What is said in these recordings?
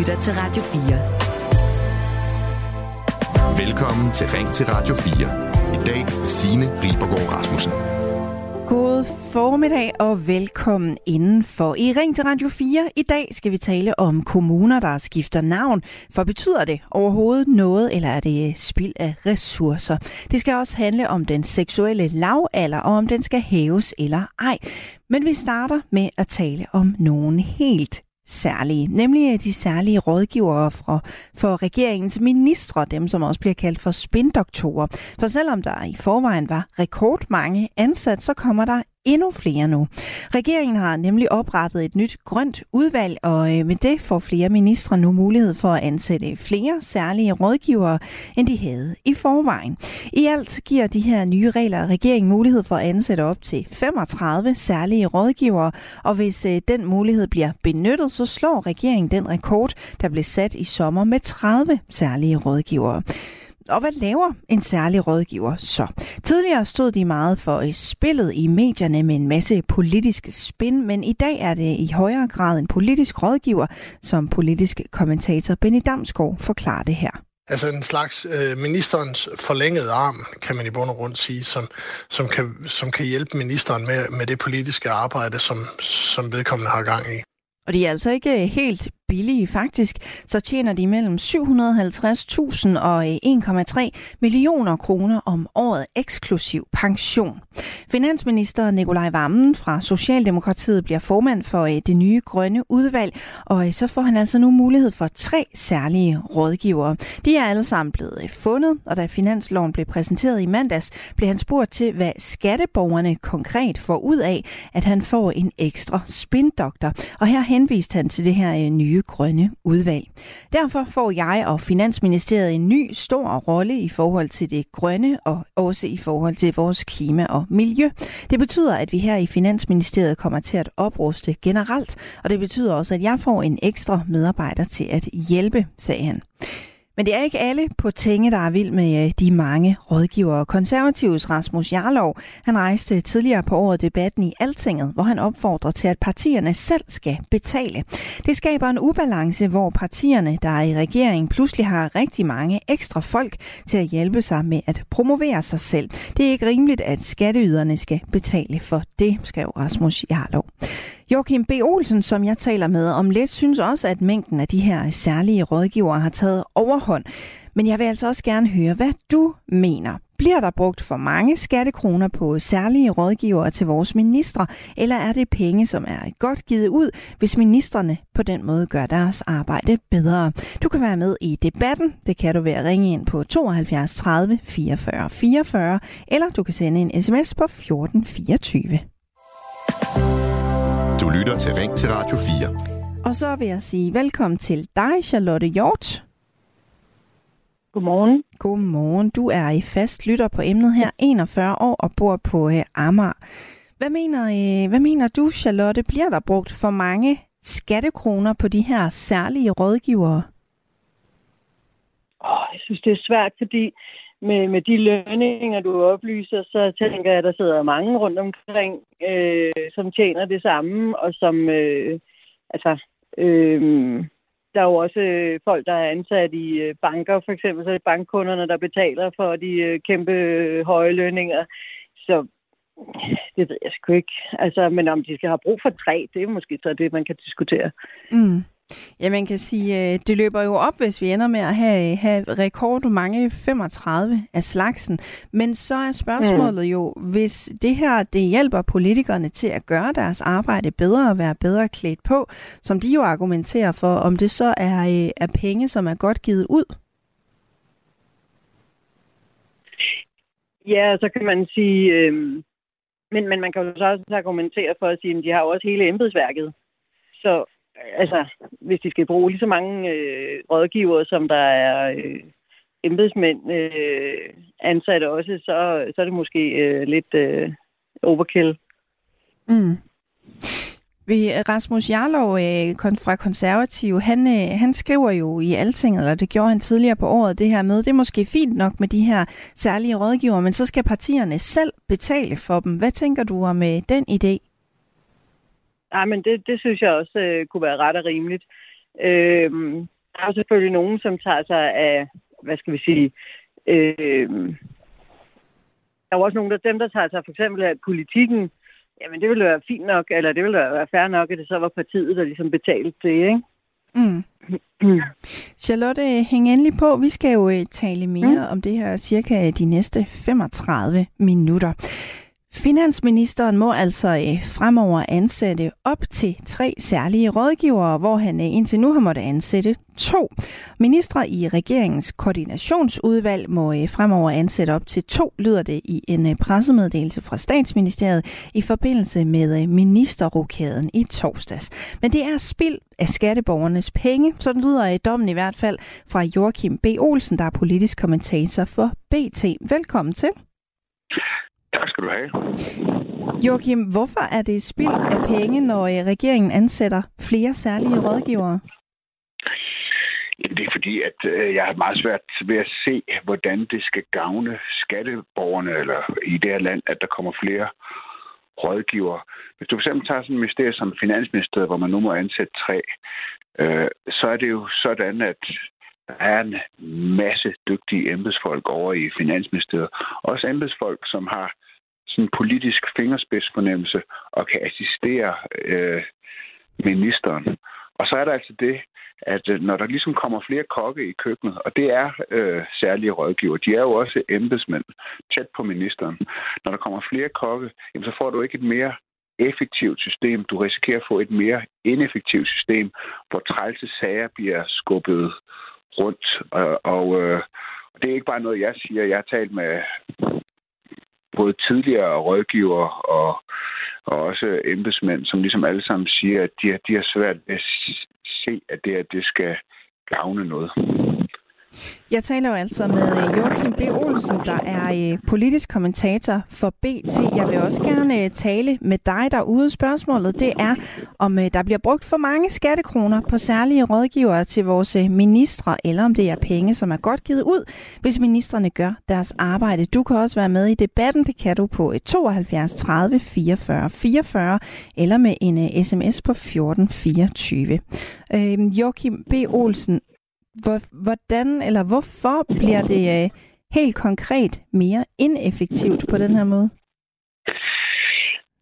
lytter til Radio 4. Velkommen til Ring til Radio 4. I dag med Signe Ribergaard Rasmussen. God formiddag og velkommen indenfor i Ring til Radio 4. I dag skal vi tale om kommuner, der skifter navn. For betyder det overhovedet noget, eller er det spild af ressourcer? Det skal også handle om den seksuelle lavalder, og om den skal hæves eller ej. Men vi starter med at tale om nogle helt særlige, nemlig øh, de særlige rådgivere fra, for regeringens ministre, dem som også bliver kaldt for spindoktorer. For selvom der i forvejen var rekordmange ansat, så kommer der endnu flere nu. Regeringen har nemlig oprettet et nyt grønt udvalg, og øh, med det får flere ministre nu mulighed for at ansætte flere særlige rådgivere, end de havde i forvejen. I alt giver de her nye regler regeringen mulighed for at ansætte op til 35 særlige rådgivere, og hvis øh, den mulighed bliver benyttet, så slår regeringen den rekord, der blev sat i sommer med 30 særlige rådgivere. Og hvad laver en særlig rådgiver så? Tidligere stod de meget for øh, spillet i medierne med en masse politisk spin, men i dag er det i højere grad en politisk rådgiver, som politisk kommentator Benny Damsgaard forklarer det her. Altså en slags øh, ministerens forlængede arm, kan man i bund og grund sige, som, som, kan, som kan hjælpe ministeren med, med det politiske arbejde, som, som vedkommende har gang i. Og de er altså ikke helt billige. Faktisk så tjener de mellem 750.000 og 1,3 øh, millioner kroner om året eksklusiv pension. Finansminister Nikolaj Vammen fra Socialdemokratiet bliver formand for øh, det nye grønne udvalg, og øh, så får han altså nu mulighed for tre særlige rådgivere. De er alle sammen blevet fundet, og da finansloven blev præsenteret i mandags, blev han spurgt til, hvad skatteborgerne konkret får ud af, at han får en ekstra spindoktor. Og her henviste han til det her nye nye grønne udvalg. Derfor får jeg og Finansministeriet en ny stor rolle i forhold til det grønne og også i forhold til vores klima og miljø. Det betyder, at vi her i Finansministeriet kommer til at opruste generelt, og det betyder også, at jeg får en ekstra medarbejder til at hjælpe, sagde han. Men det er ikke alle på Tænge, der er vild med øh, de mange rådgivere. Konservativs Rasmus Jarlov, han rejste tidligere på året debatten i Altinget, hvor han opfordrer til, at partierne selv skal betale. Det skaber en ubalance, hvor partierne, der er i regeringen, pludselig har rigtig mange ekstra folk til at hjælpe sig med at promovere sig selv. Det er ikke rimeligt, at skatteyderne skal betale for det, skrev Rasmus Jarlov. Joachim B. Olsen, som jeg taler med om lidt, synes også, at mængden af de her særlige rådgivere har taget overhånd. Men jeg vil altså også gerne høre, hvad du mener. Bliver der brugt for mange skattekroner på særlige rådgivere til vores ministre, eller er det penge, som er godt givet ud, hvis ministerne på den måde gør deres arbejde bedre? Du kan være med i debatten. Det kan du ved at ringe ind på 72 30 44 44, eller du kan sende en sms på 1424. Du lytter til Ring til Radio 4. Og så vil jeg sige velkommen til dig, Charlotte Hjort. Godmorgen. Godmorgen. Du er i fast lytter på emnet her, 41 år og bor på uh, Amager. Hvad mener, uh, hvad mener du, Charlotte? Bliver der brugt for mange skattekroner på de her særlige rådgivere? Oh, jeg synes, det er svært, fordi med, med de lønninger, du oplyser, så tænker jeg, at der sidder mange rundt omkring, øh, som tjener det samme, og som, øh, altså, øh, der er jo også øh, folk, der er ansat i øh, banker, for eksempel, så er det bankkunderne, der betaler for de øh, kæmpe øh, høje lønninger. Så det ved jeg sgu ikke. Altså, men om de skal have brug for tre, det er måske så det, man kan diskutere. Mm. Ja, man kan sige, øh, det løber jo op, hvis vi ender med at have, have rekord mange 35 af slagsen. Men så er spørgsmålet mm. jo, hvis det her det hjælper politikerne til at gøre deres arbejde bedre og være bedre klædt på, som de jo argumenterer for, om det så er, øh, er penge, som er godt givet ud? Ja, så kan man sige, øh, men, men man kan jo så også argumentere for at sige, at de har jo også hele embedsværket. Så altså, hvis de skal bruge lige så mange øh, rådgivere, som der er øh, embedsmænd øh, ansatte også, så, så er det måske øh, lidt øh, overkill. Mm. Rasmus Jarlov øh, fra Konservativ, han, øh, han skriver jo i Altinget, eller det gjorde han tidligere på året, det her med, det er måske fint nok med de her særlige rådgiver, men så skal partierne selv betale for dem. Hvad tænker du om øh, den idé? Ja, men det, det synes jeg også øh, kunne være ret og rimeligt. Øh, der er jo selvfølgelig nogen, som tager sig af, hvad skal vi sige, øh, der er også nogle af dem, der tager sig for eksempel af politikken. Jamen, det ville være fint nok, eller det ville være fair nok, at det så var partiet, der ligesom betalte det, ikke? Mm. Charlotte, hæng endelig på. Vi skal jo øh, tale mere mm. om det her cirka de næste 35 minutter. Finansministeren må altså øh, fremover ansætte op til tre særlige rådgivere, hvor han øh, indtil nu har måttet ansætte to. Ministre i regeringens koordinationsudvalg må øh, fremover ansætte op til to, lyder det i en øh, pressemeddelelse fra statsministeriet i forbindelse med øh, ministerrokaden i torsdags. Men det er spild af skatteborgernes penge, sådan lyder øh, dommen i hvert fald fra Joachim B. Olsen, der er politisk kommentator for BT. Velkommen til. Tak skal du have. Joachim, hvorfor er det spild af penge, når øh, regeringen ansætter flere særlige rådgivere? Jamen, det er fordi, at øh, jeg har meget svært ved at se, hvordan det skal gavne skatteborgerne eller i det her land, at der kommer flere rådgivere. Hvis du fx tager sådan et ministerium som Finansministeriet, hvor man nu må ansætte tre, øh, så er det jo sådan, at der er en masse dygtige embedsfolk over i Finansministeriet. Også embedsfolk, som har sådan politisk fingerspidsfornemmelse og kan assistere øh, ministeren. Og så er der altså det, at øh, når der ligesom kommer flere kokke i køkkenet, og det er øh, særlige rådgiver, de er jo også embedsmænd tæt på ministeren. Når der kommer flere kokke, jamen, så får du ikke et mere effektivt system. Du risikerer at få et mere ineffektivt system, hvor trælse sager bliver skubbet rundt. Og, og øh, det er ikke bare noget, jeg siger. Jeg har talt med både tidligere rådgiver og, og også embedsmænd, som ligesom alle sammen siger, at de, de har svært at se, at det, at det skal gavne noget. Jeg taler jo altså med øh, Joachim B. Olsen, der er øh, politisk kommentator for BT. Jeg vil også gerne øh, tale med dig derude. Spørgsmålet det er, om der bliver brugt for mange skattekroner på særlige rådgivere til vores ministre, eller om det er penge, som er godt givet ud, hvis ministerne gør deres arbejde. Du kan også være med i debatten. Det kan du på 72 30 44 44, eller med en sms på 14 24. Øhm, Joachim B. Olsen, hvordan eller hvorfor bliver det øh, helt konkret mere ineffektivt på den her måde?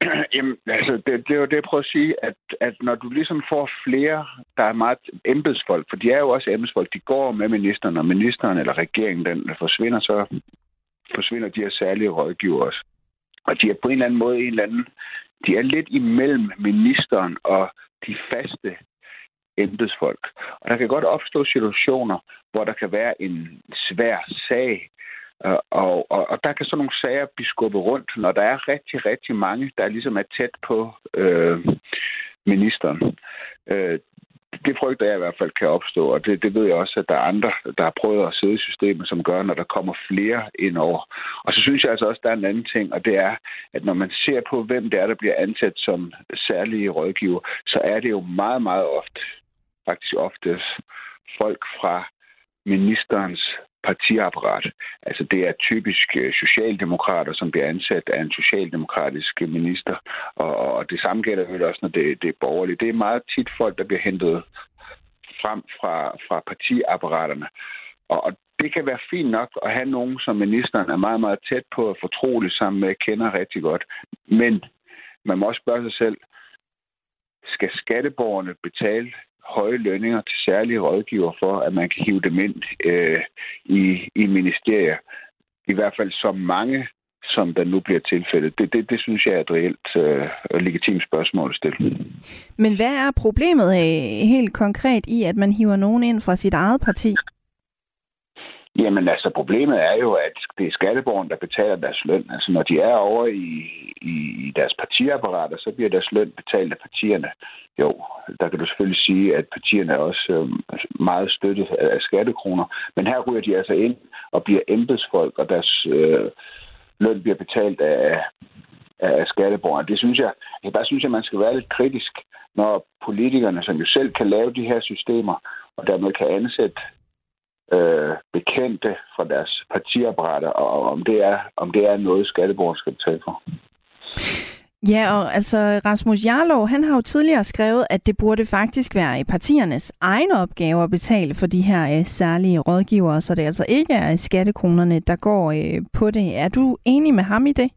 Jamen, altså, det, det er jo det, jeg prøver at sige, at, at når du ligesom får flere, der er meget embedsfolk, for de er jo også embedsfolk, de går med ministeren, og ministeren eller regeringen, den forsvinder, så forsvinder de her særlige rådgiver også. Og de er på en eller anden måde en eller anden, de er lidt imellem ministeren og de faste embedsfolk. Og der kan godt opstå situationer, hvor der kan være en svær sag, øh, og, og, og der kan sådan nogle sager blive skubbet rundt, når der er rigtig, rigtig mange, der ligesom er tæt på øh, ministeren. Øh, det frygter jeg i hvert fald kan opstå, og det, det ved jeg også, at der er andre, der har prøvet at sidde i systemet, som gør, når der kommer flere ind over. Og så synes jeg altså også, at der er en anden ting, og det er, at når man ser på, hvem det er, der bliver ansat som særlige rådgiver, så er det jo meget, meget ofte faktisk ofte folk fra ministerens partiapparat. Altså det er typisk øh, socialdemokrater, som bliver ansat af en socialdemokratisk minister. Og, og det samme gælder jo også, når det, det er borgerligt. Det er meget tit folk, der bliver hentet frem fra, fra partiapparaterne. Og, og det kan være fint nok at have nogen, som ministeren er meget, meget tæt på og fortrolig sammen med, kender rigtig godt. Men man må også spørge sig selv, skal skatteborgerne betale høje lønninger til særlige rådgiver for, at man kan hive dem ind øh, i, i ministerier. I hvert fald så mange, som der nu bliver tilfældet. Det, det, det synes jeg er et reelt øh, legitimt spørgsmål at stille. Men hvad er problemet øh, helt konkret i, at man hiver nogen ind fra sit eget parti? Jamen altså, problemet er jo, at det er skatteborgerne, der betaler deres løn. Altså, når de er over i, i, i deres partiapparater, så bliver deres løn betalt af partierne. Jo, der kan du selvfølgelig sige, at partierne er også øh, meget støttet af, af skattekroner. Men her ryger de altså ind og bliver embedsfolk, og deres øh, løn bliver betalt af, af skatteborgerne. Det synes jeg, jeg bare synes, at man skal være lidt kritisk, når politikerne, som jo selv kan lave de her systemer, og dermed kan ansætte øh, bekendte fra deres partiapparater, og om det er, om det er noget, skatteborgerne skal betale for. Ja, og altså Rasmus Jarlov, han har jo tidligere skrevet, at det burde faktisk være partiernes egen opgave at betale for de her øh, særlige rådgivere, så det altså ikke er skattekronerne, der går øh, på det. Er du enig med ham i det?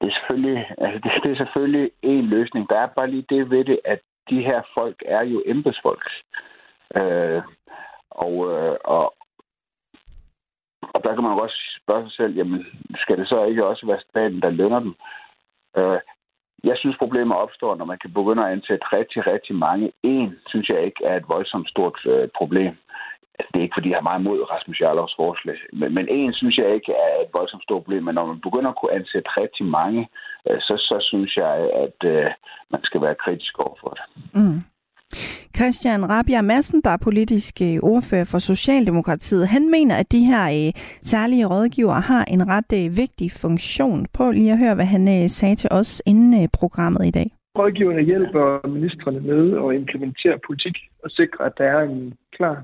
Det er selvfølgelig, altså det, det er selvfølgelig en løsning. Der er bare lige det ved det, at de her folk er jo embedsfolk. Øh, og, øh, og, og der kan man jo også spørge sig selv, jamen, skal det så ikke også være staten, der lønner dem? Øh, jeg synes, problemer opstår, når man kan begynde at ansætte rigtig, rigtig mange. En synes jeg ikke er et voldsomt stort øh, problem. Altså, det er ikke, fordi jeg har meget mod Rasmus Jarlovs forslag. Men, men en synes jeg ikke er et voldsomt stort problem. Men når man begynder at kunne ansætte rigtig mange, øh, så, så synes jeg, at øh, man skal være kritisk over for det. Mm. Christian Rabia Madsen, der er politisk øh, ordfører for Socialdemokratiet, han mener, at de her øh, særlige rådgivere har en ret øh, vigtig funktion. Prøv lige at høre, hvad han øh, sagde til os inden øh, programmet i dag. Rådgiverne hjælper ministerne med at implementere politik og sikre, at der er en klar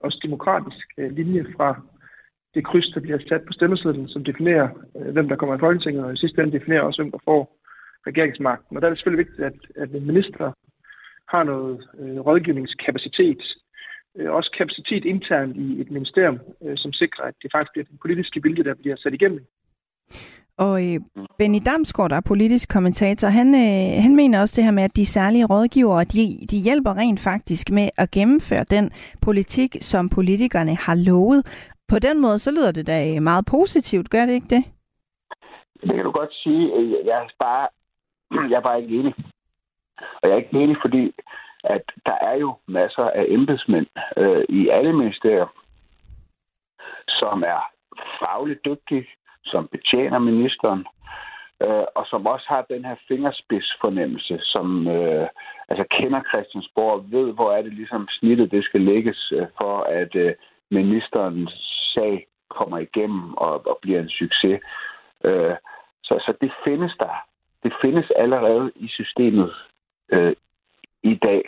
og demokratisk øh, linje fra det kryds, der bliver sat på stemmesedlen, som definerer, øh, hvem der kommer i Folketinget, og i sidste ende definerer også, hvem der får regeringsmagten. Og der er det selvfølgelig vigtigt, at, at en minister har noget øh, rådgivningskapacitet, øh, også kapacitet internt i et ministerium, øh, som sikrer, at det faktisk bliver den politiske vilje, der bliver sat igennem. Og øh, Benny Damsgaard, der er politisk kommentator, han, øh, han mener også det her med, at de særlige rådgivere, de, de hjælper rent faktisk med at gennemføre den politik, som politikerne har lovet. På den måde, så lyder det da meget positivt, gør det ikke det? Det kan du godt sige. Jeg er bare, jeg er bare ikke enig. Og jeg er ikke enig, fordi at der er jo masser af embedsmænd øh, i alle ministerier, som er fagligt dygtige, som betjener ministeren, øh, og som også har den her fingerspidsfornemmelse, som øh, altså kender Christiansborg og ved, hvor er det ligesom snittet, det skal lægges øh, for, at øh, ministerens sag kommer igennem og, og bliver en succes. Øh, så, så det findes der. Det findes allerede i systemet øh, i dag.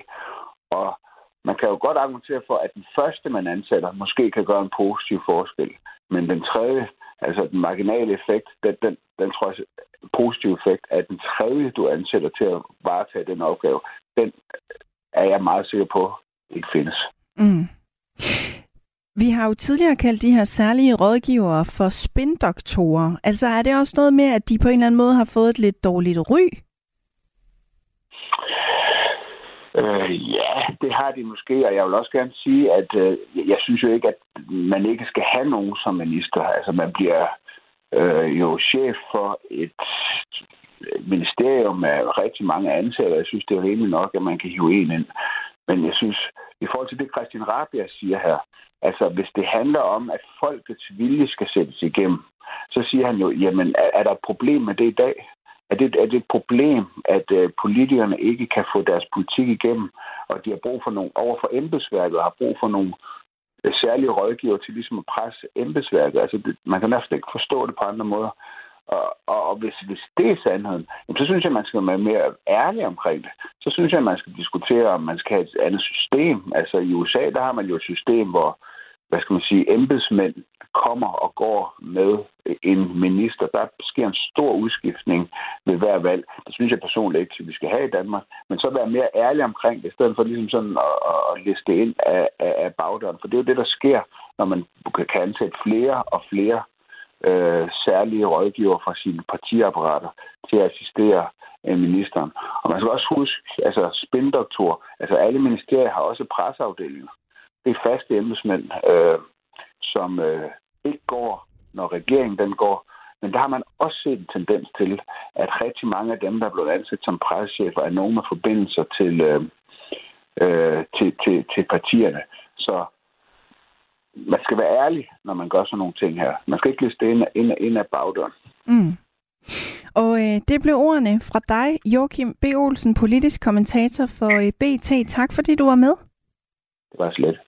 Og man kan jo godt argumentere for, at den første, man ansætter, måske kan gøre en positiv forskel. Men den tredje, altså den marginale effekt, den, den, den tror jeg positive effekt, at den tredje, du ansætter til at varetage den opgave, den er jeg meget sikker på ikke findes. Mm. Vi har jo tidligere kaldt de her særlige rådgivere for spindoktorer. Altså er det også noget med, at de på en eller anden måde har fået et lidt dårligt ry? Øh, ja, det har de måske, og jeg vil også gerne sige, at øh, jeg synes jo ikke, at man ikke skal have nogen som minister. Altså man bliver øh, jo chef for et ministerium med rigtig mange ansatte, og jeg synes, det er rimeligt nok, at man kan hive en ind. Men jeg synes, i forhold til det, Christian Rabia siger her, altså hvis det handler om, at folkets vilje skal sættes igennem, så siger han jo, jamen er, er der et problem med det i dag? Er det, er det et problem, at øh, politikerne ikke kan få deres politik igennem, og de har brug for nogle, over for embedsværket, og har brug for nogle øh, særlige rådgiver til ligesom at presse embedsværket. Altså, det, man kan næsten ikke forstå det på andre måder. Og, og, og hvis, hvis det er sandheden, jamen, så synes jeg, man skal være mere ærlig omkring det. Så synes jeg, man skal diskutere, om man skal have et andet system. Altså i USA, der har man jo et system, hvor hvad skal man sige, embedsmænd kommer og går med en minister. Der sker en stor udskiftning ved hver valg. Det synes jeg personligt ikke, at vi skal have i Danmark. Men så være mere ærlig omkring det, i stedet for ligesom sådan at, at liste ind af, af, af bagdøren. For det er jo det, der sker, når man kan ansætte flere og flere øh, særlige rådgiver fra sine partiapparater til at assistere øh, ministeren. Og man skal også huske, altså spindoktor, altså alle ministerier har også presseafdelinger. Det er faste embedsmænd, øh, som øh, ikke går, når regeringen den går. Men der har man også set en tendens til, at rigtig mange af dem, der er blevet ansat som pressechefer, er nogen med forbindelser til, øh, øh, til, til, til partierne. Så man skal være ærlig, når man gør sådan nogle ting her. Man skal ikke liste ind, ind, ind af bagdøren. Mm. Og øh, det blev ordene fra dig, Joachim B. Olsen, politisk kommentator for øh, BT. Tak fordi du var med. Det var slet.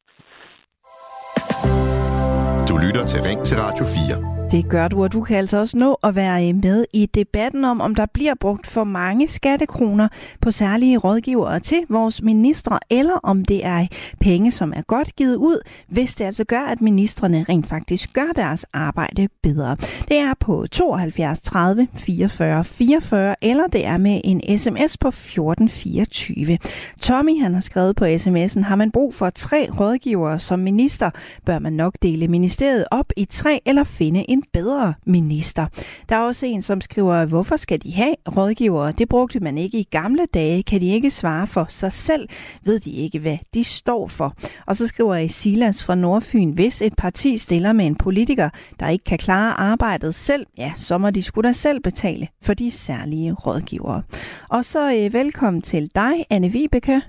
Lytter til Ring til Radio 4. Det gør du, og du kan altså også nå at være øh, med i debatten om, om der bliver brugt for mange skattekroner på særlige rådgivere til vores ministre, eller om det er øh, penge, som er godt givet ud, hvis det altså gør, at ministerne rent faktisk gør deres arbejde bedre. Det er på 72 30 44 44, eller det er med en sms på 1424. Tommy han har skrevet på sms'en, har man brug for tre rådgivere som minister, bør man nok dele ministeriet op i tre eller finde en en bedre minister. Der er også en, som skriver, hvorfor skal de have rådgivere? Det brugte man ikke i gamle dage. Kan de ikke svare for sig selv? Ved de ikke, hvad de står for? Og så skriver Silas fra Nordfyn, hvis et parti stiller med en politiker, der ikke kan klare arbejdet selv, ja, så må de skulle da selv betale for de særlige rådgivere. Og så øh, velkommen til dig, Anne Vibeke.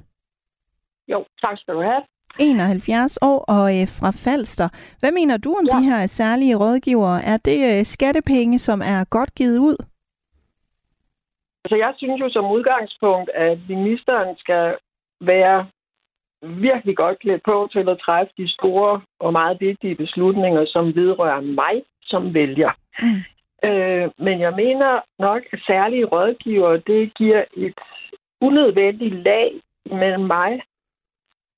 Jo, tak skal du have. 71 år og øh, fra Falster. Hvad mener du om ja. de her særlige rådgivere? Er det øh, skattepenge, som er godt givet ud? Altså, jeg synes jo som udgangspunkt, at ministeren skal være virkelig godt klædt på til at træffe de store og meget vigtige beslutninger, som vedrører mig som vælger. Mm. Øh, men jeg mener nok, at særlige rådgiver, det giver et unødvendigt lag mellem mig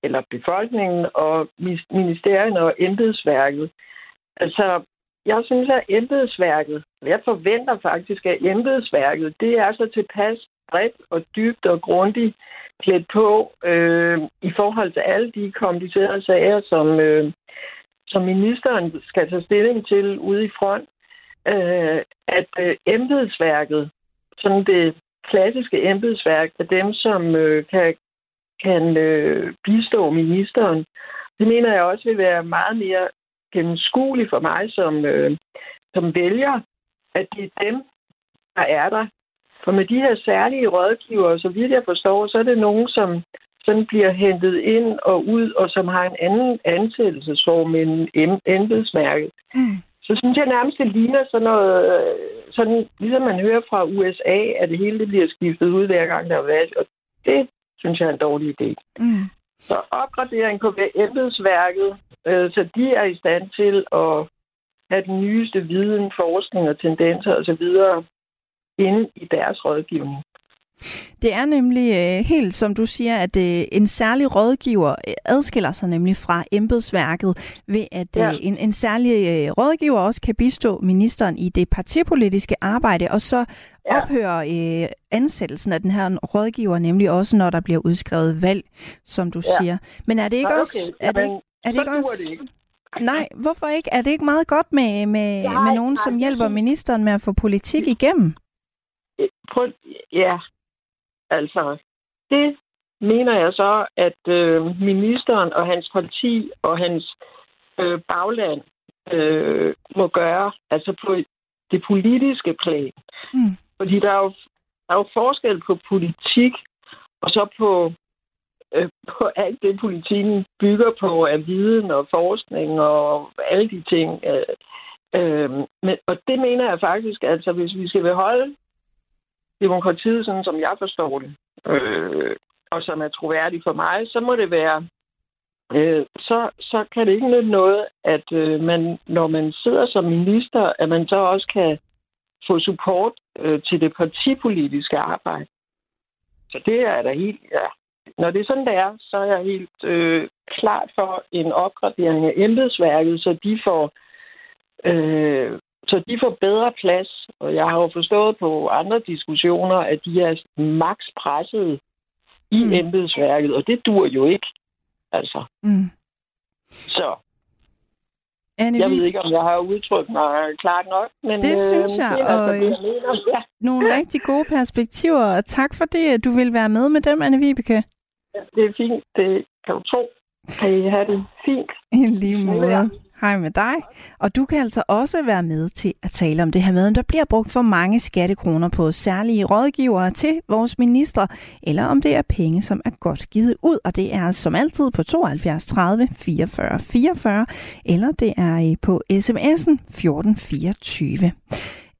eller befolkningen og ministerierne og embedsværket. Altså, jeg synes, at embedsværket, jeg forventer faktisk, at embedsværket, det er så tilpas bredt og dybt og grundigt klædt på øh, i forhold til alle de komplicerede sager, som, øh, som ministeren skal tage stilling til ude i front, øh, at øh, embedsværket, sådan det klassiske embedsværk, er dem, som øh, kan kan øh, bistå ministeren. Det mener jeg også vil være meget mere gennemskueligt for mig som, øh, som vælger, at det er dem, der er der. For med de her særlige rådgivere, så vidt jeg forstår, så er det nogen, som sådan bliver hentet ind og ud, og som har en anden ansættelsesform end embedsmærket. Mm. Så synes jeg nærmest, det ligner sådan noget, sådan, ligesom man hører fra USA, at det hele det bliver skiftet ud hver gang, der er valg. Og det synes jeg er en dårlig idé. Mm. Så opgradering på embedsværket, øh, så de er i stand til at have den nyeste viden, forskning og tendenser osv. inde i deres rådgivning. Det er nemlig øh, helt som du siger, at øh, en særlig rådgiver øh, adskiller sig nemlig fra embedsværket ved, at øh, ja. en, en særlig øh, rådgiver også kan bistå ministeren i det partipolitiske arbejde, og så ja. ophører øh, ansættelsen af den her rådgiver nemlig også, når der bliver udskrevet valg, som du ja. siger. Men er det ikke Nå, okay. også... Er det, Jamen, er det ikke også... Det ikke. Nej, hvorfor ikke? Er det ikke meget godt med, med, med nogen, som hjælper ministeren med at få politik igennem? Prøv, ja, Altså, det mener jeg så, at øh, ministeren og hans parti og hans øh, bagland øh, må gøre, altså på det politiske plan. Mm. Fordi der er, jo, der er jo forskel på politik og så på, øh, på alt det, politikken bygger på af viden og forskning og alle de ting. Øh, øh, men, og det mener jeg faktisk, altså hvis vi skal beholde demokratiet, sådan som jeg forstår det, øh, og som er troværdig for mig, så må det være, øh, så, så kan det ikke nytte noget, at øh, man, når man sidder som minister, at man så også kan få support øh, til det partipolitiske arbejde. Så det er da helt, ja. Når det er sådan, det er, så er jeg helt øh, klart for en opgradering af embedsværket, så de får øh, så de får bedre plads, og jeg har jo forstået på andre diskussioner, at de er maks presset i mm. embedsværket, og det dur jo ikke. Altså. Mm. Så. Anne, jeg ved ikke, om jeg har udtrykt mig klart nok, men det øh, synes jeg, det er og altså, det, jeg Ja. nogle rigtig gode perspektiver, og tak for det, at du vil være med med dem, Anne Vibeke. Ja, det er fint, det kan du tro. Kan I have det fint? I lige måde. Hej med dig. Og du kan altså også være med til at tale om det her med, om der bliver brugt for mange skattekroner på særlige rådgivere til vores ministre, eller om det er penge, som er godt givet ud. Og det er som altid på 72 30 44 44, eller det er øh, på sms'en 1424.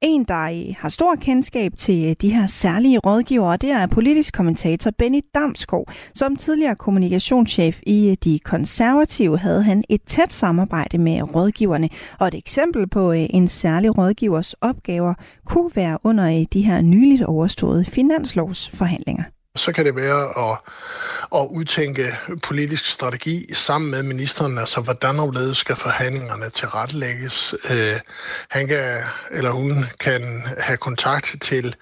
En, der har stor kendskab til øh, de her særlige rådgivere, det er politisk kommentator Benny Damskov. Som tidligere kommunikationschef i øh, De Konservative havde han et tæt samarbejde med rådgiverne, og et eksempel på øh, en særlig rådgivers opgaver kunne være under de her nyligt overståede finanslovsforhandlinger så kan det være at, at udtænke politisk strategi sammen med ministeren, altså hvordan og skal forhandlingerne tilrettelægges. Øh, han kan, eller hun kan have kontakt til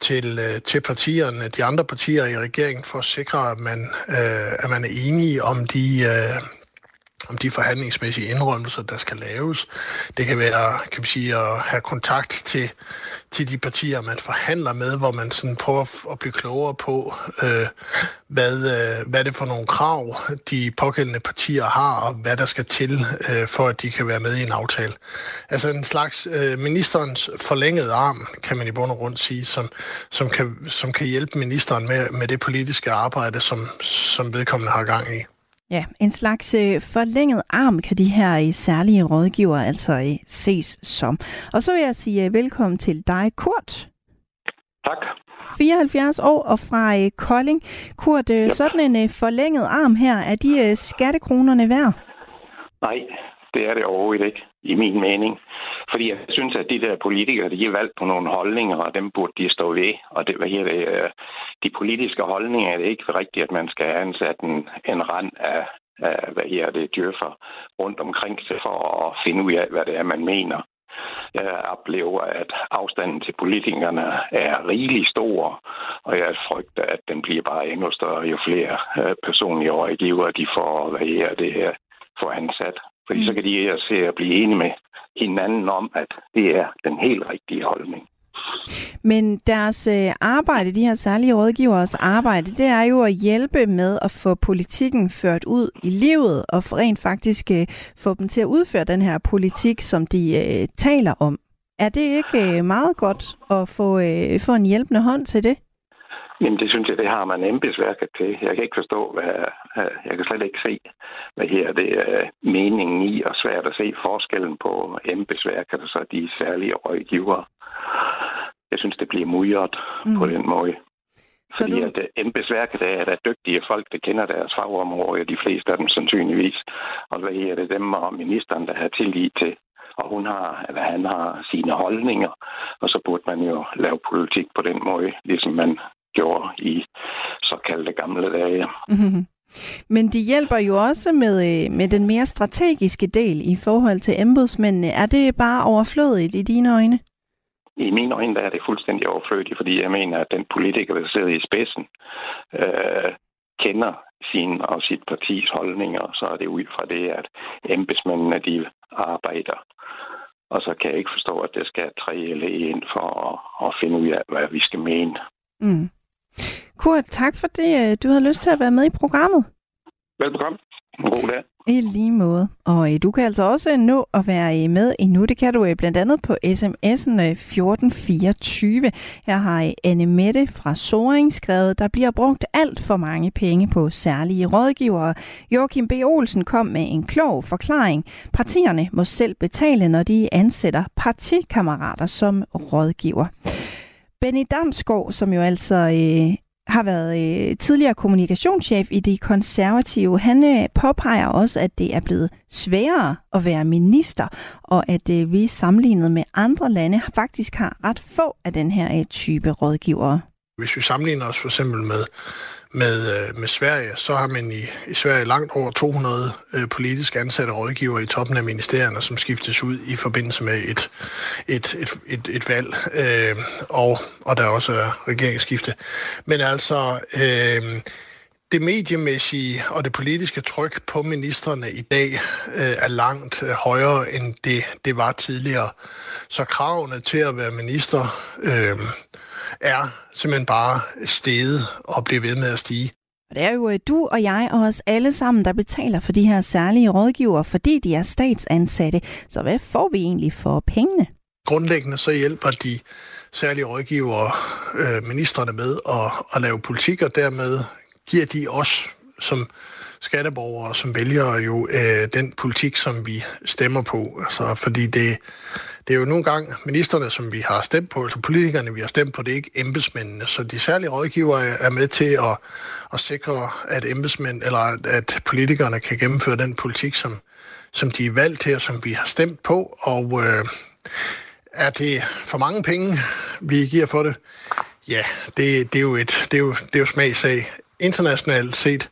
til, øh, til partierne, de andre partier i regeringen, for at sikre, at man, øh, at man er enige om de, øh, om de forhandlingsmæssige indrømmelser, der skal laves. Det kan være, kan vi sige, at have kontakt til, til de partier, man forhandler med, hvor man sådan prøver at blive klogere på, øh, hvad, øh, hvad det for nogle krav, de pågældende partier har, og hvad der skal til, øh, for at de kan være med i en aftale. Altså en slags øh, ministerens forlængede arm, kan man i bund og grund sige, som, som, kan, som kan hjælpe ministeren med, med det politiske arbejde, som, som vedkommende har gang i. Ja, en slags øh, forlænget arm kan de her øh, særlige rådgivere altså øh, ses som. Og så vil jeg sige velkommen til dig, Kurt. Tak. 74 år og fra Kolding. Kurt, yep. sådan en forlænget arm her, er de skattekronerne værd? Nej, det er det overhovedet ikke, i min mening. Fordi jeg synes, at de der politikere, de er valgt på nogle holdninger, og dem burde de stå ved. Og det, hvad her, det, øh, de politiske holdninger er det ikke rigtigt, at man skal ansat en, en rand af, af hvad her, det djøffer rundt omkring sig for at finde ud af, hvad det er, man mener. Jeg oplever, at afstanden til politikerne er rigelig stor, og jeg frygter, at den bliver bare endnu større, jo flere øh, personlige rådgivere de får, hvad her, det her, får ansat. Fordi mm. så kan de se at blive enige med hinanden om, at det er den helt rigtige holdning. Men deres øh, arbejde, de her særlige rådgivers arbejde, det er jo at hjælpe med at få politikken ført ud i livet, og for rent faktisk øh, få dem til at udføre den her politik, som de øh, taler om. Er det ikke meget godt at få, få en hjælpende hånd til det? Jamen, det synes jeg, det har man embedsværket til. Jeg kan ikke forstå, hvad, jeg kan slet ikke se, hvad her det er meningen i, og svært at se forskellen på embedsværket og så de særlige rådgivere. Jeg synes, det bliver mudret mm. på den måde. Så Fordi du... at embedsværket er, der dygtige folk, der kender deres fagområde, de fleste af dem sandsynligvis. Og hvad her det dem og ministeren, der har tillid til, og hun har, eller han har sine holdninger, og så burde man jo lave politik på den måde, ligesom man gjorde i såkaldte gamle dage. Mm-hmm. Men de hjælper jo også med, øh, med den mere strategiske del i forhold til embedsmændene. Er det bare overflødigt i dine øjne? I mine øjne der er det fuldstændig overflødigt, fordi jeg mener, at den politiker, der sidder i spidsen, øh, kender sin og sit partis holdninger, så er det ud fra det, at embedsmændene de arbejder. Og så kan jeg ikke forstå, at det skal tre eller ind for at, at finde ud af, hvad vi skal mene. Mm. Kurt, tak for det. Øh, du havde lyst til at være med i programmet. Velbekomme. En god dag. I lige måde. Og øh, du kan altså også nå at være øh, med endnu. Det kan du blandt andet på sms'en 1424. Her har Anne Mette fra Soring skrevet, der bliver brugt alt for mange penge på særlige rådgivere. Joachim B. Olsen kom med en klog forklaring. Partierne må selv betale, når de ansætter partikammerater som rådgiver. Benny Damsgaard, som jo altså øh, har været øh, tidligere kommunikationschef i de konservative, han øh, påpeger også, at det er blevet sværere at være minister, og at øh, vi sammenlignet med andre lande faktisk har ret få af den her øh, type rådgivere. Hvis vi sammenligner os for eksempel med med, øh, med Sverige, så har man i, i Sverige langt over 200 øh, politisk ansatte rådgiver i toppen af ministerierne, som skiftes ud i forbindelse med et, et, et, et, et valg, øh, og, og der er også regeringsskifte. Men altså, øh, det mediemæssige og det politiske tryk på ministerne i dag øh, er langt øh, højere, end det, det var tidligere. Så kravene til at være minister øh, er simpelthen bare steget og bliver ved med at stige. Og det er jo øh, du og jeg og os alle sammen, der betaler for de her særlige rådgiver, fordi de er statsansatte. Så hvad får vi egentlig for pengene? Grundlæggende så hjælper de særlige rådgivere øh, ministerne med at, at lave politik, og dermed giver de os som skatteborgere, som vælger jo øh, den politik, som vi stemmer på. Altså, fordi det, det er jo nogle gange ministerne, som vi har stemt på, altså politikerne, vi har stemt på, det er ikke embedsmændene. Så de særlige rådgivere er med til at, at sikre, at embedsmænd, eller at politikerne kan gennemføre den politik, som, som de er valgt til, og som vi har stemt på. Og øh, er det for mange penge, vi giver for det? Ja, det, det, er, jo et, det, er, jo, det er jo smagsag. Internationalt set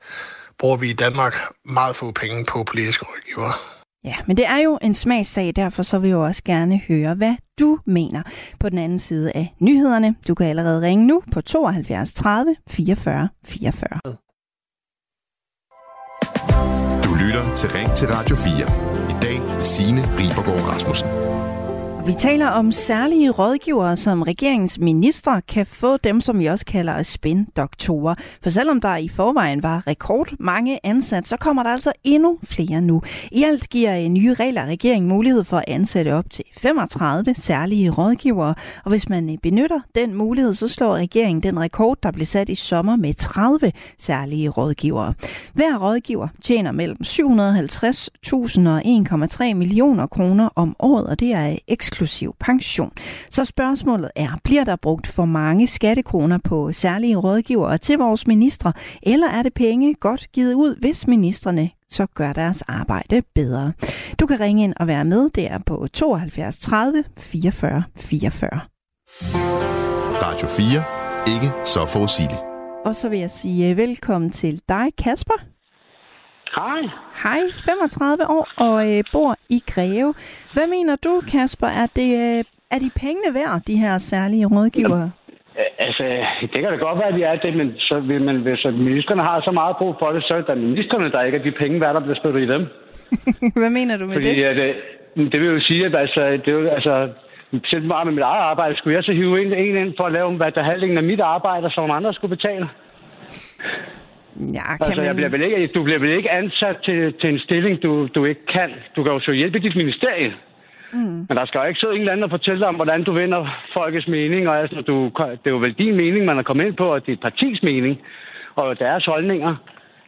bruger vi i Danmark meget få penge på politiske rådgivere. Ja, men det er jo en smagssag, derfor så vil jeg også gerne høre, hvad du mener på den anden side af nyhederne. Du kan allerede ringe nu på 72 30 44 44. Du lytter til Ring til Radio 4. I dag med Signe Ribergaard Rasmussen. Vi taler om særlige rådgivere, som regeringens ministre kan få dem, som vi også kalder spin-doktorer. For selvom der i forvejen var rekord mange ansat, så kommer der altså endnu flere nu. I alt giver øh, nye regler regeringen mulighed for at ansætte op til 35 særlige rådgivere. Og hvis man øh, benytter den mulighed, så slår regeringen den rekord, der blev sat i sommer med 30 særlige rådgivere. Hver rådgiver tjener mellem 750.000 og 1,3 millioner kroner om året, og det er øh, eksklusivt inklusiv pension. Så spørgsmålet er, bliver der brugt for mange skattekroner på særlige rådgivere til vores ministre, eller er det penge godt givet ud, hvis ministerne så gør deres arbejde bedre. Du kan ringe ind og være med, det er på 72 30 44 44. Radio 4. Ikke så forudsigeligt. Og så vil jeg sige velkommen til dig, Kasper. Hej. Hej, 35 år og øh, bor i Greve. Hvad mener du, Kasper? Er, det, øh, er de pengene værd, de her særlige rådgivere? Altså, det kan da godt være, at de er det, men så vil man, hvis ministerne har så meget brug for det, så er der ministerne, der ikke er de penge værd, der bliver spyttet i dem. Hvad mener du med Fordi, det? At, det, det vil jo sige, at altså, det er jo, altså, selv bare med mit eget arbejde, skulle jeg så hive en, en ind for at lave hvad der halvdelen af mit arbejde, som andre skulle betale? Ja, kan Altså, man... jeg bliver vel ikke, du bliver vel ikke ansat til, til en stilling, du, du ikke kan. Du kan jo så hjælpe dit ministerie. Mm. Men der skal jo ikke sidde en eller anden og fortælle dig om, hvordan du vinder folkets mening. Og altså, du, det er jo vel din mening, man er kommet ind på, og det er partis mening, og deres holdninger.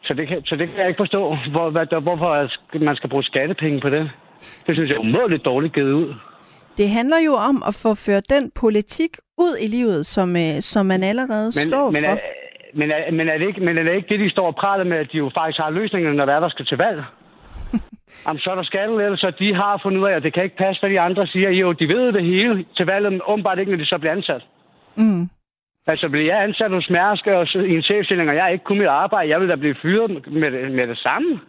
Så det kan, så det kan jeg ikke forstå, hvor, hvad, hvorfor man skal bruge skattepenge på det. Det synes jeg er umådeligt dårligt givet ud. Det handler jo om at få ført den politik ud i livet, som, øh, som man allerede men, står men, for. Er, men, er, men, er det ikke, men er det ikke det, de står og prater med, at de jo faktisk har løsningen, når der er, der skal til valg? Jamen, så er der skattelettelser, de har fundet ud af, at det kan ikke passe, hvad de andre siger. Jo, de ved det hele til valget, men åbenbart ikke, når de så bliver ansat. Mm. Altså, bliver jeg ansat hos Mærsk og i en chefstilling, og jeg ikke kunne mit arbejde, jeg vil da blive fyret med, det- med det samme.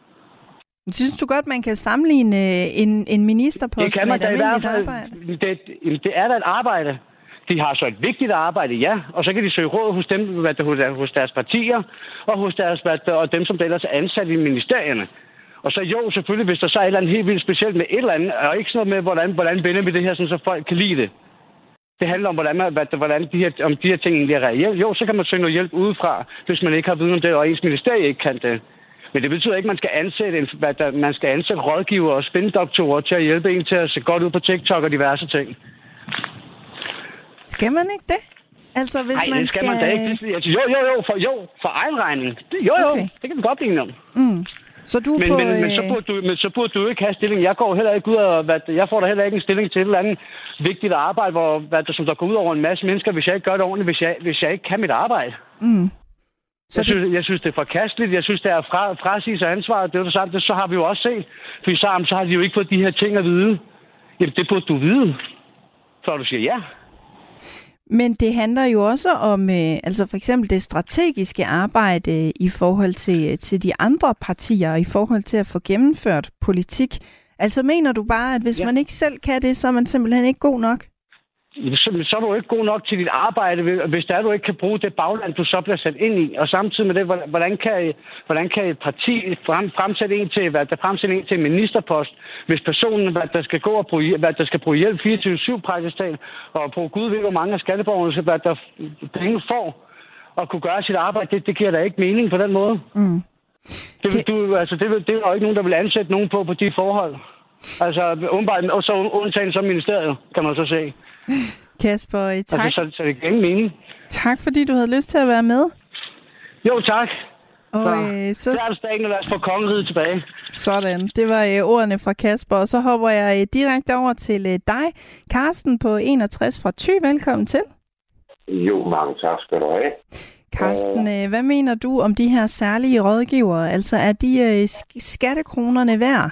Synes du godt, man kan sammenligne øh, en, en ministerpost Det kan med man et i hvert almindeligt arbejde? Det, det er da et arbejde. De har så et vigtigt arbejde, ja, og så kan de søge råd hos dem, hvad det, hos, deres- partier, og hos deres, hvad det, og dem, som ellers er ansat i ministerierne. Og så jo, selvfølgelig, hvis der så er et eller andet helt vildt specielt med et eller andet, og ikke sådan noget med, hvordan, hvordan vender vi det her, sådan, så folk kan lide det. Det handler om, hvordan, man, hvad, hvordan de her, om de her ting egentlig er reelt. Jo, så kan man søge noget hjælp udefra, hvis man ikke har viden om det, og ens ministerie ikke kan det. Men det betyder ikke, at man skal ansætte, en, hvad der, man skal ansætte rådgiver og spindoktorer til at hjælpe en til at se godt ud på TikTok og diverse ting. Skal man ikke det? Altså, hvis Nej, man det skal, man da ikke. Det- Altså, jo, jo, jo, for, jo, for egen regning. Det, jo, jo, Okay. det kan vi godt blive enige om. Mm. Så du Men, på... men, men, så øh, burde du, men så burde du ikke have stilling. Jeg går heller ikke ud og... Hvad, jeg får da heller ikke en stilling til et eller andet vigtigt arbejde, hvor, hvad, der, som der går ud over en masse mennesker, hvis jeg ikke gør det ordentligt, hvis jeg, hvis jeg ikke kan mit arbejde. Mm. Så Jeg synes, jeg synes, det er forkasteligt. Jeg synes, det er fra, frasige sig ansvaret. Det er det samme. Det, så har vi jo også set. For sammen, så har de jo ikke fået de her ting at vide. Jamen, det burde du vide. Før du siger ja. Men det handler jo også om, øh, altså for eksempel det strategiske arbejde øh, i forhold til, til de andre partier, i forhold til at få gennemført politik. Altså mener du bare, at hvis Ja. man ikke selv kan det, så er man simpelthen ikke god nok? Så, så er du ikke god nok til dit arbejde, hvis- der du ikke kan bruge det bagland, du så bliver sat ind i. Og samtidig med det, hvordan- kan, hvordan kan et parti frem, fremsætte en til, hvad der fremsætte en til en ministerpost, hvis personen, hvad der skal gå og bruge, hvad der skal bruge hjælp 24-7 praktisk talt, og på Gud ved, hvor mange af skatteborgerne, hvad der penge får, og kunne gøre sit arbejde, det, det giver da ikke mening på den måde. Mm. Det, vil, du, altså, det, vil, det er jo ikke nogen, der vil ansætte nogen på på de forhold. Altså, umiddelbart, og så undtagen som ministeriet, kan man så se. Kasper, øh, tak. Altså, så, så det ingen mening. tak fordi du havde lyst til at være med. Jo, tak. Og, så, øh, så... Os da lad os få kongeriget tilbage. Sådan, det var øh, ordene fra Kasper. Og så hopper jeg øh, direkte over til øh, dig, Karsten på 61 fra Thy. Velkommen til. Jo, mange tak skal du have. Karsten, øh, hvad mener du om de her særlige rådgivere? Altså, er de øh, skattekronerne værd?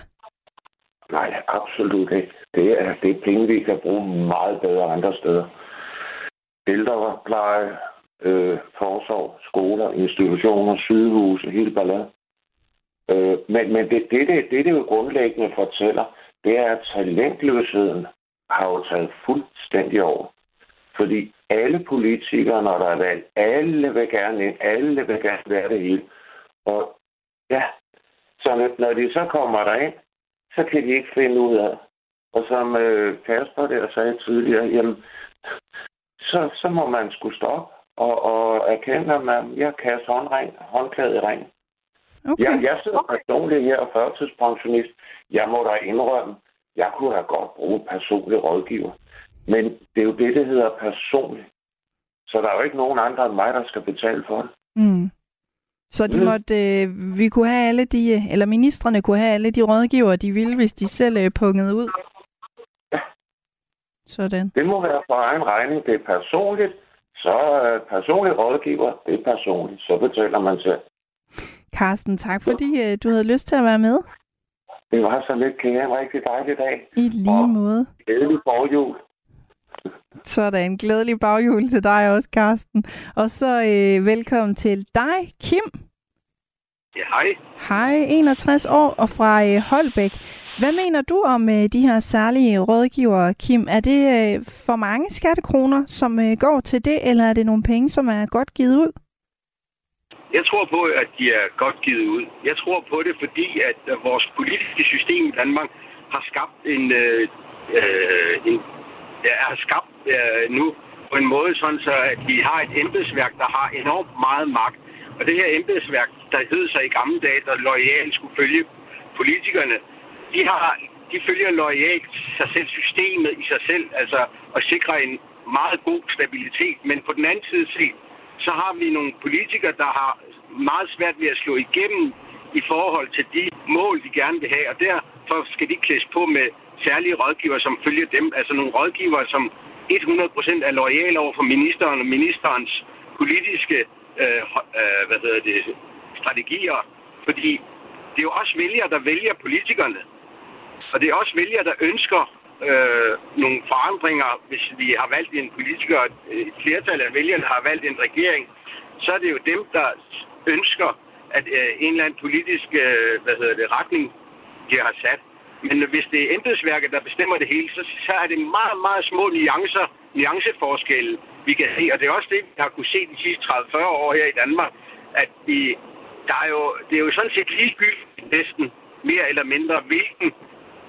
Nej, absolut ikke. Det er, det er penge, vi kan bruge meget bedre andre steder. Ældrepleje, øh, forsorg, skoler, institutioner, sygehuse, hele balladen. Øh, men men det, det, det, det, det jo grundlæggende fortæller, det er, at talentløsheden har jo taget fuldstændig over. Fordi alle politikere, når der er valg, alle vil gerne ind, alle vil gerne være det hele. Og ja, så når de så kommer derind, så kan de ikke finde ud af. Og som øh, Kasper der sagde tidligere, jamen, så, så må man skulle stoppe og, og erkende, at man, jeg kaster håndring, håndklæde i ring. Okay. Jeg, jeg sidder personligt her og førtidspensionist. Jeg må da indrømme, jeg kunne have godt bruge personlig rådgiver. Men det er jo det, det hedder personligt. Så der er jo ikke nogen andre end mig, der skal betale for det. Mm. Så de mm. måtte, øh, vi kunne have alle de, eller ministerne kunne have alle de rådgiver, de ville, hvis de selv øh, pungede ud? Sådan. Det må være for egen regning. Det er personligt. Så øh, personlig rådgiver, det er personligt. Så betaler man selv. Carsten, tak fordi øh, du havde lyst til at være med. Det var så lidt kære. En rigtig dejlig dag. I lige og måde. Glædelig forjul. Sådan, glædelig baghjul til dig også, Carsten. Og så øh, velkommen til dig, Kim. Ja, hej. Hej, 61 år og fra øh, Holbæk. Hvad mener du om øh, de her særlige rådgivere, Kim? Er det øh, for mange skattekroner, som øh, går til det, eller er det nogle penge, som er godt givet ud? Jeg tror på, at de er godt givet ud. Jeg tror på det, fordi at vores politiske system i Danmark har skabt en, øh, øh, en ja, er skabt øh, nu på en måde, sådan så at vi har et embedsværk, der har enormt meget magt. Og det her embedsværk, der hed sig i gamle dage, der lojalt skulle følge politikerne, de, har, de følger lojalt sig selv, systemet i sig selv, altså at sikre en meget god stabilitet. Men på den anden side set, så har vi nogle politikere, der har meget svært ved at slå igennem i forhold til de mål, de gerne vil have. Og derfor skal de klædes på med særlige rådgiver, som følger dem. Altså nogle rådgivere, som 100% er lojale over for ministeren og ministerens politiske øh, øh, hvad hedder det, strategier. Fordi det er jo også vælgere, der vælger politikerne. Og det er også vælgere, der ønsker øh, nogle forandringer, hvis vi har valgt en politiker, øh, et flertal af vælgerne har valgt en regering, så er det jo dem, der ønsker, at øh, en eller anden politisk øh, hvad hedder det, retning, de har sat. Men hvis det er embedsværket, der bestemmer det hele, så, så er det meget, meget små nuancer, nuanceforskelle, vi kan se. Og det er også det, vi har kunne se de sidste 30-40 år her i Danmark, at vi, der er jo, det er jo sådan set ligegyldigt næsten mere eller mindre, hvilken,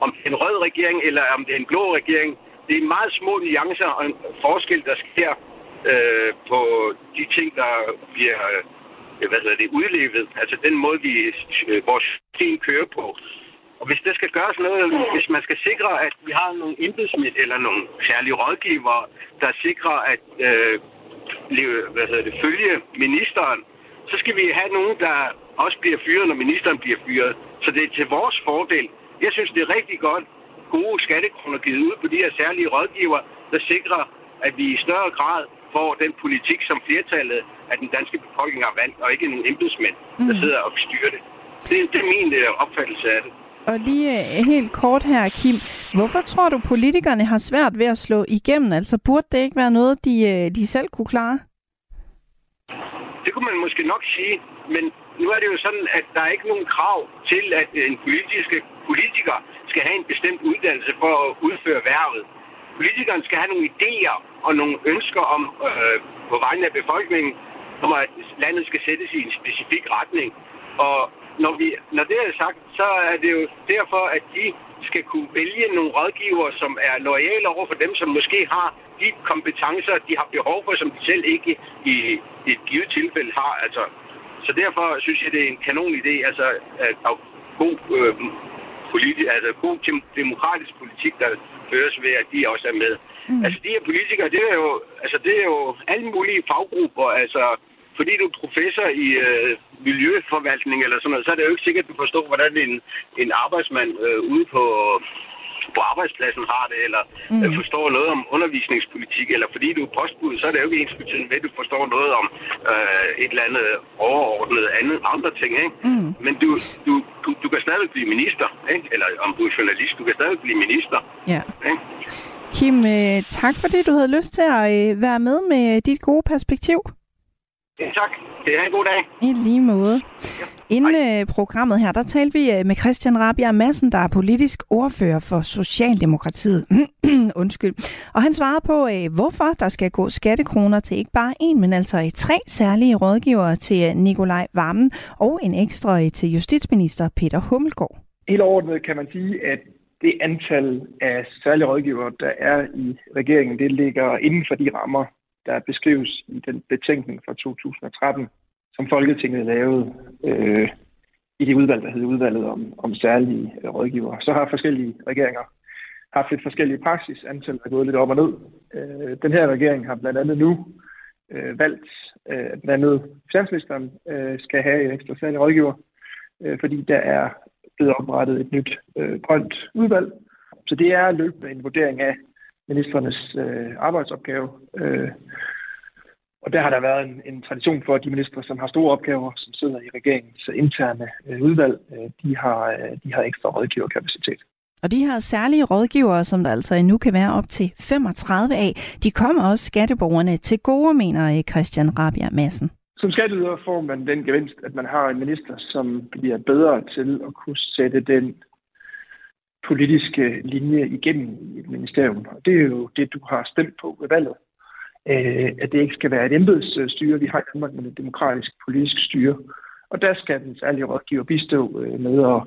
om det er en rød regering eller om det er en blå regering. Det er meget små nuancer og en forskel, der sker øh, på de ting, der bliver øh, hvad hedder det, udlevet. Altså den måde, vi, øh, vores system kører på. Og hvis det skal gøres noget, hvis man skal sikre, at vi har nogle embedsmænd eller nogle særlige rådgivere, der sikrer at øh, leve, hvad hedder det, følge ministeren, så skal vi have nogen, der også bliver fyret, når ministeren bliver fyret. Så det er til vores fordel. Jeg synes, det er rigtig godt gode skattekroner givet ud på de her særlige rådgiver, der sikrer, at vi i større grad får den politik, som flertallet af den danske befolkning har valgt, og ikke nogle embedsmænd, der sidder og styrer det. Det, det er min øh, opfattelse af det. Og lige øh, helt kort her, Kim. Hvorfor tror du, politikerne har svært ved at slå igennem? Altså burde det ikke være noget, de, øh, de selv kunne klare? Det kunne man måske nok sige, men nu er det jo sådan, at der er ikke nogen krav til, at en politiske politiker skal have en bestemt uddannelse for at udføre værvet. Politikeren skal have nogle idéer og nogle ønsker om øh, på vegne af befolkningen, om at landet skal sættes i en specifik retning. Og når, vi, når det er sagt, så er det jo derfor, at de skal kunne vælge nogle rådgivere, som er lojale over for dem, som måske har de kompetencer, de har behov for, som de selv ikke i, i et givet tilfælde har. Altså, så derfor synes jeg, det er en kanon idé, altså at, at god, øh, politi, altså god demokratisk politik, der føres ved, at de også er med. Mm. Altså de her politikere, det er jo, altså, det er jo alle mulige faggrupper, altså fordi du er professor i øh, miljøforvaltning eller sådan noget, så er det jo ikke sikkert, at du forstår, hvordan en, en arbejdsmand øh, ude på på arbejdspladsen har det, eller mm. øh, forstår noget om undervisningspolitik, eller fordi du er postbud, så er det jo ikke ens betydende med, at du forstår noget om øh, et eller andet overordnet andet, andre ting. Ikke? Mm. Men du, du, du, du kan stadig blive minister, ikke? eller om du er journalist, du kan stadig blive minister. Ja. Ikke? Kim, øh, tak fordi du havde lyst til at øh, være med med dit gode perspektiv. Ja, tak. Det er en god dag. I lige måde. Ja. Inden Hej. Øh, programmet her, der talte vi øh, med Christian Rabia Madsen, der er politisk ordfører for Socialdemokratiet. Undskyld. Og han svarede på, øh, hvorfor der skal gå skattekroner til ikke bare en, men altså tre særlige rådgivere til Nikolaj Vammen og en ekstra til justitsminister Peter Hummelgaard. Helt overordnet kan man sige, at det antal af særlige rådgivere, der er i regeringen, det ligger inden for de rammer, der beskrives i den betænkning fra 2013, som Folketinget lavede øh, i det udvalg, der hedder udvalget om, om særlige øh, rådgivere. Så har forskellige regeringer haft lidt forskellige praksis. Antallet er gået lidt op og ned. Øh, den her regering har blandt andet nu øh, valgt, øh, at blandt andet finansministeren øh, skal have en ekstra særlig rådgiver, øh, fordi der er blevet oprettet et nyt øh, grønt udvalg. Så det er løbende en vurdering af ministernes øh, arbejdsopgave. Øh, og der har der været en, en tradition for, at de ministre, som har store opgaver, som sidder i regeringens interne øh, udvalg, øh, de, har, øh, de har ekstra rådgiverkapacitet. Og de her særlige rådgivere, som der altså endnu kan være op til 35 af, de kommer også skatteborgerne til gode, mener øh, Christian Rabia Madsen. Som skatteyder får man den gevinst, at man har en minister, som bliver bedre til at kunne sætte den politiske linje igennem i et ministerium. Og det er jo det, du har stemt på ved valget øh, at det ikke skal være et embedsstyre, vi har i Danmark, men et demokratisk politisk styre. Og der skal den særlige rådgiver bistå øh, med at,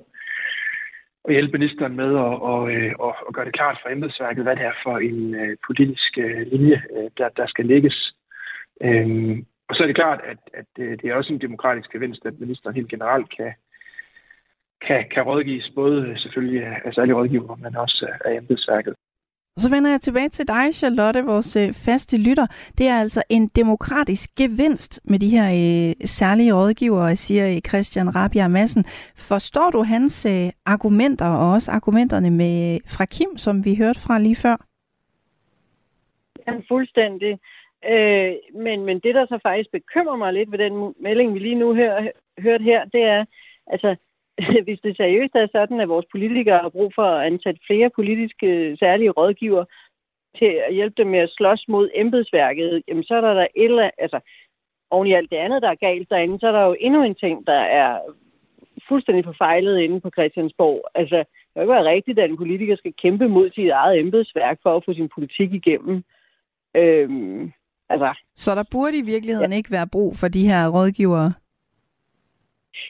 og hjælpe ministeren med at, og, øh, og, og gøre det klart for embedsværket, hvad det er for en øh, politisk øh, linje, øh, der, der skal lægges. Øhm, og så er det klart, at, at øh, det er også en demokratisk gevinst, at ministeren helt generelt kan, kan, kan rådgives både selvfølgelig af særlige rådgiver, men også af embedsværket. Og så vender jeg tilbage til dig, Charlotte, vores øh, faste lytter. Det er altså en demokratisk gevinst med de her øh, særlige rådgivere, siger øh, Christian Rabia Madsen. Forstår du hans øh, argumenter, og også argumenterne med fra Kim, som vi hørte fra lige før? Ja, fuldstændig. Øh, men, men det, der så faktisk bekymrer mig lidt ved den melding, vi lige nu hør, hørte her, det er, altså, hvis det seriøst er sådan, at vores politikere har brug for at ansætte flere politiske særlige rådgiver til at hjælpe dem med at slås mod embedsværket, jamen så er der, der et eller altså oven i alt det andet, der er galt derinde, så er der jo endnu en ting, der er fuldstændig forfejlet inde på Christiansborg. Altså, det kan ikke være rigtigt, at en politiker skal kæmpe mod sit eget embedsværk for at få sin politik igennem. Øhm, altså, så der burde i virkeligheden ja. ikke være brug for de her rådgivere?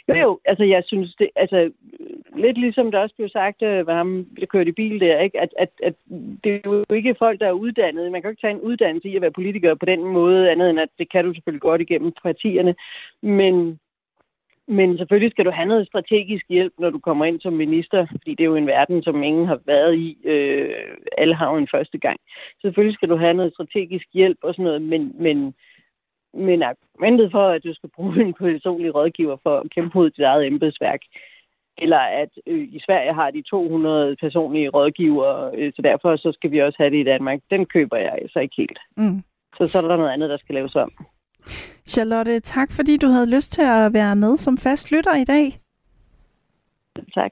Jo, jo, altså jeg synes, det, altså lidt ligesom der også blev sagt, øh, hvad ham der kørte i bil der, ikke? At, at, at det er jo ikke folk, der er uddannet. Man kan jo ikke tage en uddannelse i at være politiker på den måde, andet end at det kan du selvfølgelig godt igennem partierne. Men, men selvfølgelig skal du have noget strategisk hjælp, når du kommer ind som minister, fordi det er jo en verden, som ingen har været i. Øh, alle har jo en første gang. Så selvfølgelig skal du have noget strategisk hjælp og sådan noget, men, men men argumentet for, at du skal bruge en personlig rådgiver for at kæmpe mod dit eget embedsværk, eller at øh, i Sverige har de 200 personlige rådgivere, øh, så derfor så skal vi også have det i Danmark. Den køber jeg altså ikke helt. Mm. Så så er der noget andet, der skal laves om. Charlotte, tak fordi du havde lyst til at være med som fast lytter i dag. Tak.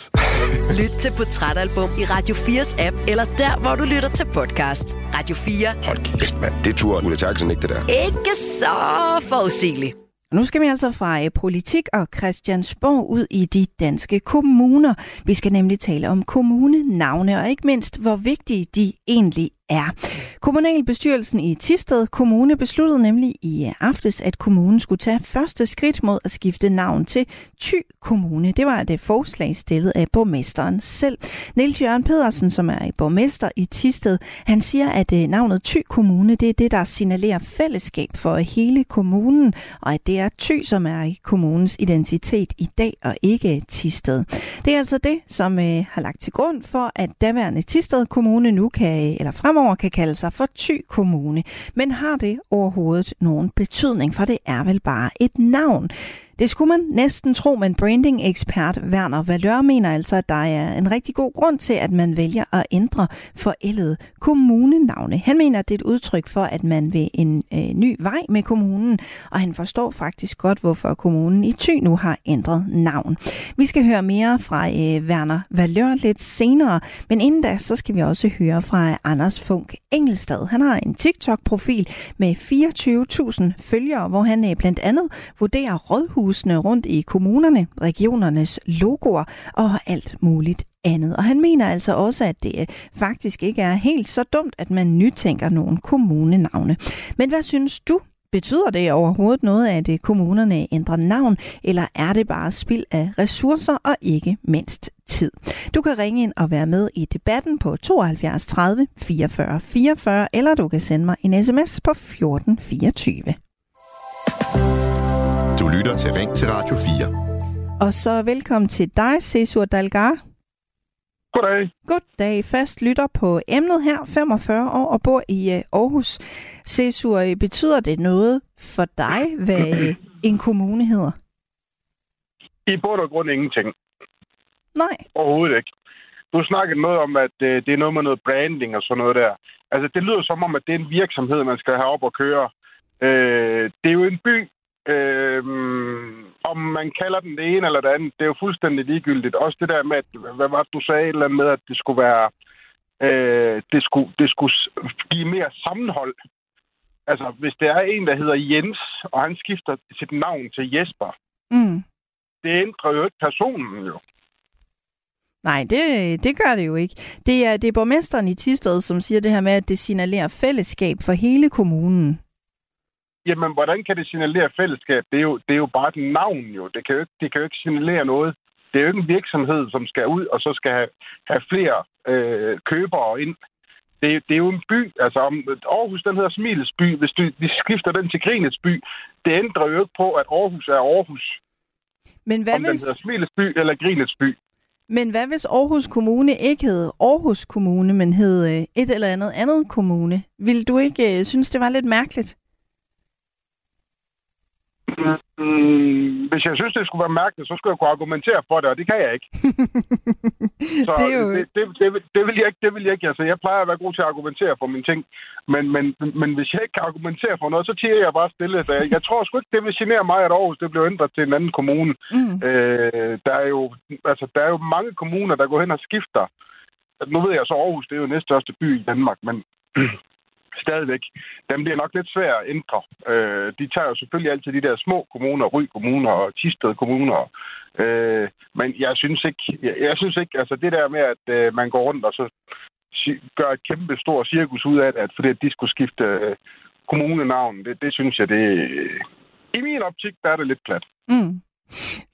Lyt til Portrætalbum i Radio 4's app, eller der, hvor du lytter til podcast. Radio 4. Hold kæft, mand. Det tror Ulla Terkelsen ikke, det der. Ikke så forudsigeligt. Nu skal vi altså fra øh, politik og Christiansborg ud i de danske kommuner. Vi skal nemlig tale om kommunenavne, og ikke mindst, hvor vigtige de egentlig er. Kommunalbestyrelsen i Tisted Kommune besluttede nemlig i aftes, at kommunen skulle tage første skridt mod at skifte navn til Ty Kommune. Det var et forslag stillet af borgmesteren selv. Niels Jørgen Pedersen, som er borgmester i Tisted, han siger, at øh, navnet Ty Kommune, det er det, der signalerer fællesskab for hele kommunen, og at det er Ty, som er kommunens identitet i dag, og ikke Tisted. Det er altså det, som øh, har lagt til grund for, at daværende Tisted Kommune nu kan, øh, eller fremover kan kalde sig for Thy Kommune. Men har det overhovedet nogen betydning, for det er vel bare et navn. Det skulle man næsten tro, men branding-ekspert Werner Valør mener altså, at der er en rigtig god grund til, at man vælger at ændre forældede kommunenavne. Han mener, at det er et udtryk for, at man vil en øh, ny vej med kommunen, og han forstår faktisk godt, hvorfor kommunen i Thy nu har ændret navn. Vi skal høre mere fra øh, Werner Valør lidt senere, men inden da, så skal vi også høre fra Anders Funk Engelstad. Han har en TikTok-profil med 24.000 følgere, hvor han øh, blandt andet vurderer rådhus husene rundt i kommunerne, regionernes logoer og alt muligt andet. Og han mener altså også, at det øh, faktisk ikke er helt så dumt, at man nytænker nogle kommunenavne. Men hvad synes du? Betyder det overhovedet noget, at øh, kommunerne ændrer navn, eller er det bare spild af ressourcer og ikke mindst tid? Du kan ringe ind og være med i debatten på 72 30 44 44, eller du kan sende mig en sms på 14 24 lytter til Ring til Radio 4. Og så velkommen til dig, Cesur Dalgar. Goddag. Goddag. Fast lytter på emnet her, 45 år og bor i uh, Aarhus. Cesur, øh, betyder det noget for dig, hvad en kommune hedder? I bund og grund ingenting. Nej. Overhovedet ikke. Du snakkede noget om, at uh, det er noget med noget branding og sådan noget der. Altså, det lyder som om, at det er en virksomhed, man skal have op og køre. Uh, det er jo en by, Øh, om man kalder den det ene eller det andet, det er jo fuldstændig ligegyldigt. Også det der med, at, hvad var det, du sagde, eller med, at det skulle være, øh, det, skulle, det skulle give mere sammenhold. Altså, hvis det er en, der hedder Jens, og han skifter sit navn til Jesper, mm. det ændrer jo ikke personen jo. Nej, det, det gør det jo ikke. Det er, det er borgmesteren i Tisted, som siger det her med, at det signalerer fællesskab for hele kommunen. Jamen, hvordan kan det signalere fællesskab? Det er jo, det er jo bare et navn, jo. Det kan jo, ikke, det kan jo ikke signalere noget. Det er jo ikke en virksomhed, som skal ud og så skal have, have flere øh, købere ind. Det, det er jo en by. Altså, om Aarhus, den hedder Smiles by. Hvis du, vi skifter den til Grinets by, det ændrer jo ikke på, at Aarhus er Aarhus. Men hvad om hvis... den hedder Smiles by eller Grinets by. Men hvad hvis Aarhus Kommune ikke hed Aarhus Kommune, men hed øh, et eller andet andet kommune? Vil du ikke øh, synes, det var lidt mærkeligt? Mm, hvis jeg synes, det skulle være mærkeligt, så skulle jeg kunne argumentere for det, og det kan jeg ikke. så det, er jo... det, det, det, det, vil jeg ikke. Det vil jeg ikke. Altså, jeg plejer at være god til at argumentere for mine ting, men, men, men hvis jeg ikke kan argumentere for noget, så tiger jeg bare stille. Så jeg, jeg tror sgu ikke, det vil genere mig, at Aarhus det blev ændret til en anden kommune. Mm. Øh, der, er jo, altså, der er jo mange kommuner, der går hen og skifter. Nu ved jeg så, Aarhus det er jo næststørste by i Danmark, men stadigvæk, dem bliver nok lidt svært at ændre. Øh, de tager jo selvfølgelig altid de der små kommuner, Ry kommuner og Tisted kommuner. Øh, men jeg synes ikke, jeg, jeg synes ikke, altså det der med, at øh, man går rundt og så gør et kæmpe stort cirkus ud af det, at fordi at de skulle skifte øh, kommunenavn, det, det synes jeg, det øh, i min optik, der er det lidt plat. Mm.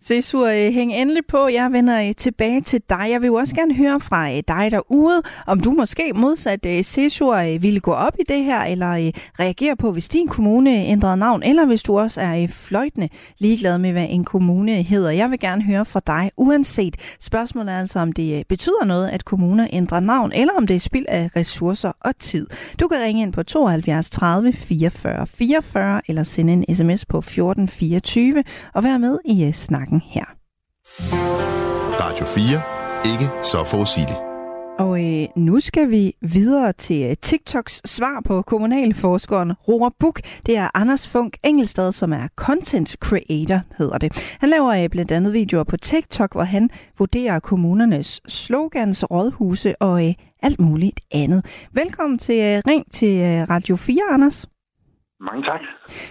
Cesur, øh, hæng endelig på. Jeg vender øh, tilbage til dig. Jeg vil jo også gerne høre fra øh, dig derude, om du måske modsat Cesur ville gå op i det her, eller reagere på, hvis din kommune ændrede navn, eller hvis du også er fløjtende ligeglad med, hvad en kommune hedder. Jeg vil gerne høre fra dig, uanset. Spørgsmålet er altså, om det betyder noget, at kommuner ændrer navn, eller om det er spild af ressourcer og tid. Du kan ringe ind på 72 30 44 44, eller sende en sms på 14 24, og være med i snakken her. Radio 4. Ikke så forudsigeligt. Og øh, nu skal vi videre til øh, TikToks svar på kommunalforskeren Roar Buk. Det er Anders Funk Engelstad, som er content creator, hedder det. Han laver øh, blandt andet videoer på TikTok, hvor han vurderer kommunernes slogans, rådhuse og øh, alt muligt andet. Velkommen til øh, Ring til øh, Radio 4, Anders. Mange tak.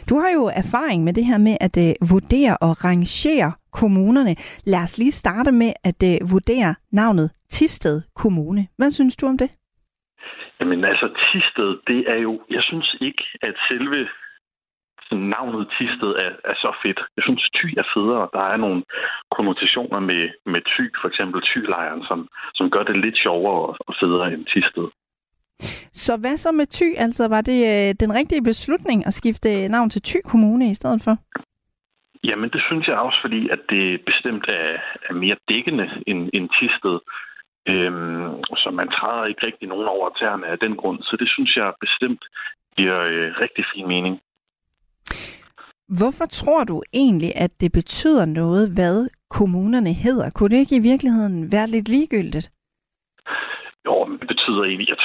Du har jo erfaring med det her med at uh, vurdere og rangere kommunerne. Lad os lige starte med at uh, vurdere navnet Tisted Kommune. Hvad synes du om det? Jamen altså, Tisted, det er jo... Jeg synes ikke, at selve sådan, navnet Tisted er, er så fedt. Jeg synes, Ty er federe. Der er nogle konnotationer med, med Ty, for eksempel Ty-lejren, som, som gør det lidt sjovere og federe end Tisted. Så hvad så med Ty? Altså, var det øh, den rigtige beslutning at skifte navn til Ty Kommune i stedet for? Jamen, det synes jeg også, fordi at det bestemt er, er mere dækkende end, end Tisted. Øhm, så man træder ikke rigtig nogen over tæerne af den grund. Så det synes jeg bestemt giver øh, rigtig fin mening. Hvorfor tror du egentlig, at det betyder noget, hvad kommunerne hedder? Kunne det ikke i virkeligheden være lidt ligegyldigt? Jo, men det betyder egentlig... Jeg,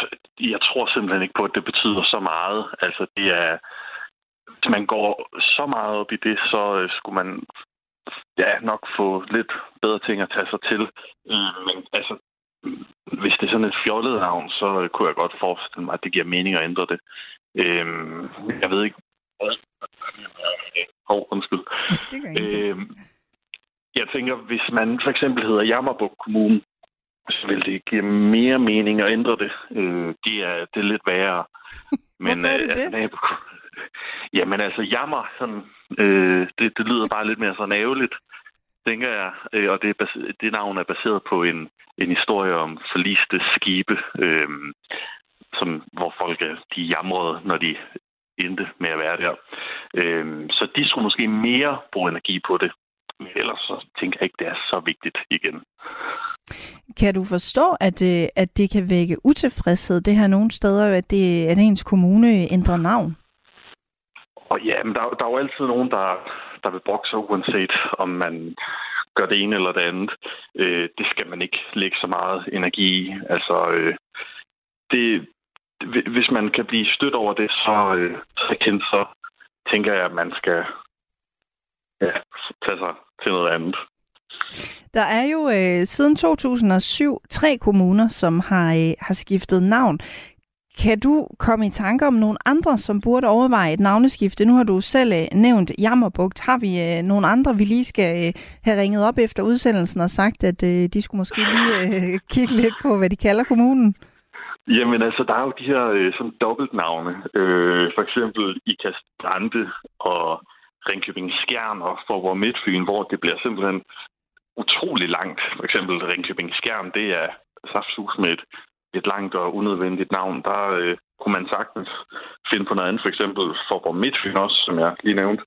jeg tror simpelthen ikke på, at det betyder så meget. Altså, det er... Hvis man går så meget op i det, så øh, skulle man ja, nok få lidt bedre ting at tage sig til. Øh, men altså, hvis det er sådan et fjollet navn, så kunne jeg godt forestille mig, at det giver mening at ændre det. Øh, jeg ved ikke... Hov, oh, undskyld. Øh, jeg tænker, hvis man for eksempel hedder Jammerbuk Kommune, så vil det give mere mening at ændre det. Øh, det, er, det er lidt værre. Men, Hvorfor er det øh, det? Nabo, jamen altså, jammer, sådan, øh, det, det lyder bare lidt mere sådan ærgerligt, tænker jeg. Øh, og det, er det navn er baseret på en, en historie om forliste skibe, øh, som, hvor folk er, de jamrede, når de endte med at være der. Øh, så de skulle måske mere bruge energi på det. Men ellers så tænker jeg ikke, det er så vigtigt igen. Kan du forstå, at, øh, at det kan vække utilfredshed, det her nogle steder, at, det, at ens kommune ændrer navn? Og ja, men der, der er jo altid nogen, der, der vil brokke sig, uanset om man gør det ene eller det andet. Øh, det skal man ikke lægge så meget energi i. Altså, øh, det, hvis man kan blive stødt over det, så, øh, så, kendt, så tænker jeg, at man skal ja, tage sig til noget andet. Der er jo øh, siden 2007 tre kommuner, som har, øh, har skiftet navn. Kan du komme i tanke om nogle andre, som burde overveje et navneskifte? Nu har du selv øh, nævnt Jammerbugt. Har vi øh, nogle andre, vi lige skal øh, have ringet op efter udsendelsen og sagt, at øh, de skulle måske lige øh, kigge lidt på, hvad de kalder kommunen? Jamen altså, der er jo de her øh, sådan dobbeltnavne. Øh, for eksempel i Kastrande og Ringkøbing Skjern og Forborg Midtfyn, hvor det bliver simpelthen utrolig langt. For eksempel Ringkøbing Skjern, det er saftsus med et, et langt og unødvendigt navn. Der øh, kunne man sagtens finde på noget andet. For eksempel Forborg Midtfyn også, som jeg lige nævnte.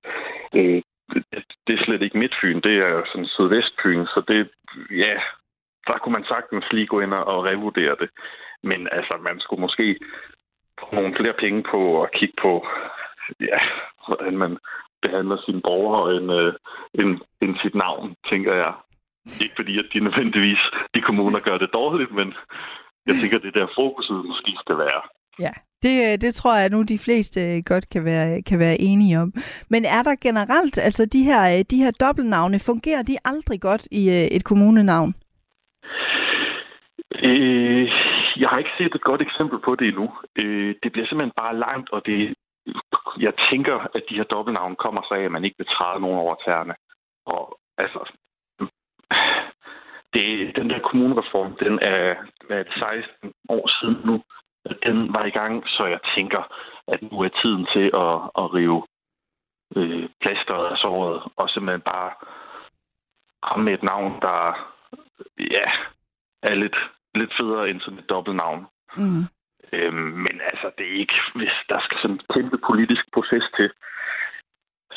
Øh, det, det er slet ikke Midtfyn, det er sådan Sydvestfyn, så det, ja, der kunne man sagtens lige gå ind og revurdere det. Men altså, man skulle måske få nogle flere penge på at kigge på, ja, hvordan man behandler sine borgere end, øh, end, end sit navn, tænker jeg. Ikke fordi, at de nødvendigvis, de kommuner gør det dårligt, men jeg tænker, det der fokuset måske skal være. Ja, det, øh, det tror jeg nu, de fleste øh, godt kan være, kan være enige om. Men er der generelt, altså de her, øh, de her dobbeltnavne, fungerer de aldrig godt i et kommunenavn? Øh, jeg har ikke set et godt eksempel på det endnu. Øh, det bliver simpelthen bare langt, og det, jeg tænker, at de her dobbeltnavne kommer så af, at man ikke vil træde nogen over tæerne. Og altså, det, den der kommunereform, den er, er 16 år siden nu. Den var i gang, så jeg tænker, at nu er tiden til at, at rive øh, plasteret af såret, og simpelthen bare komme med et navn, der ja, er lidt, lidt federe end sådan et dobbeltnavn. Mm. Øhm, men altså, det er ikke, hvis der skal sådan en kæmpe politisk proces til.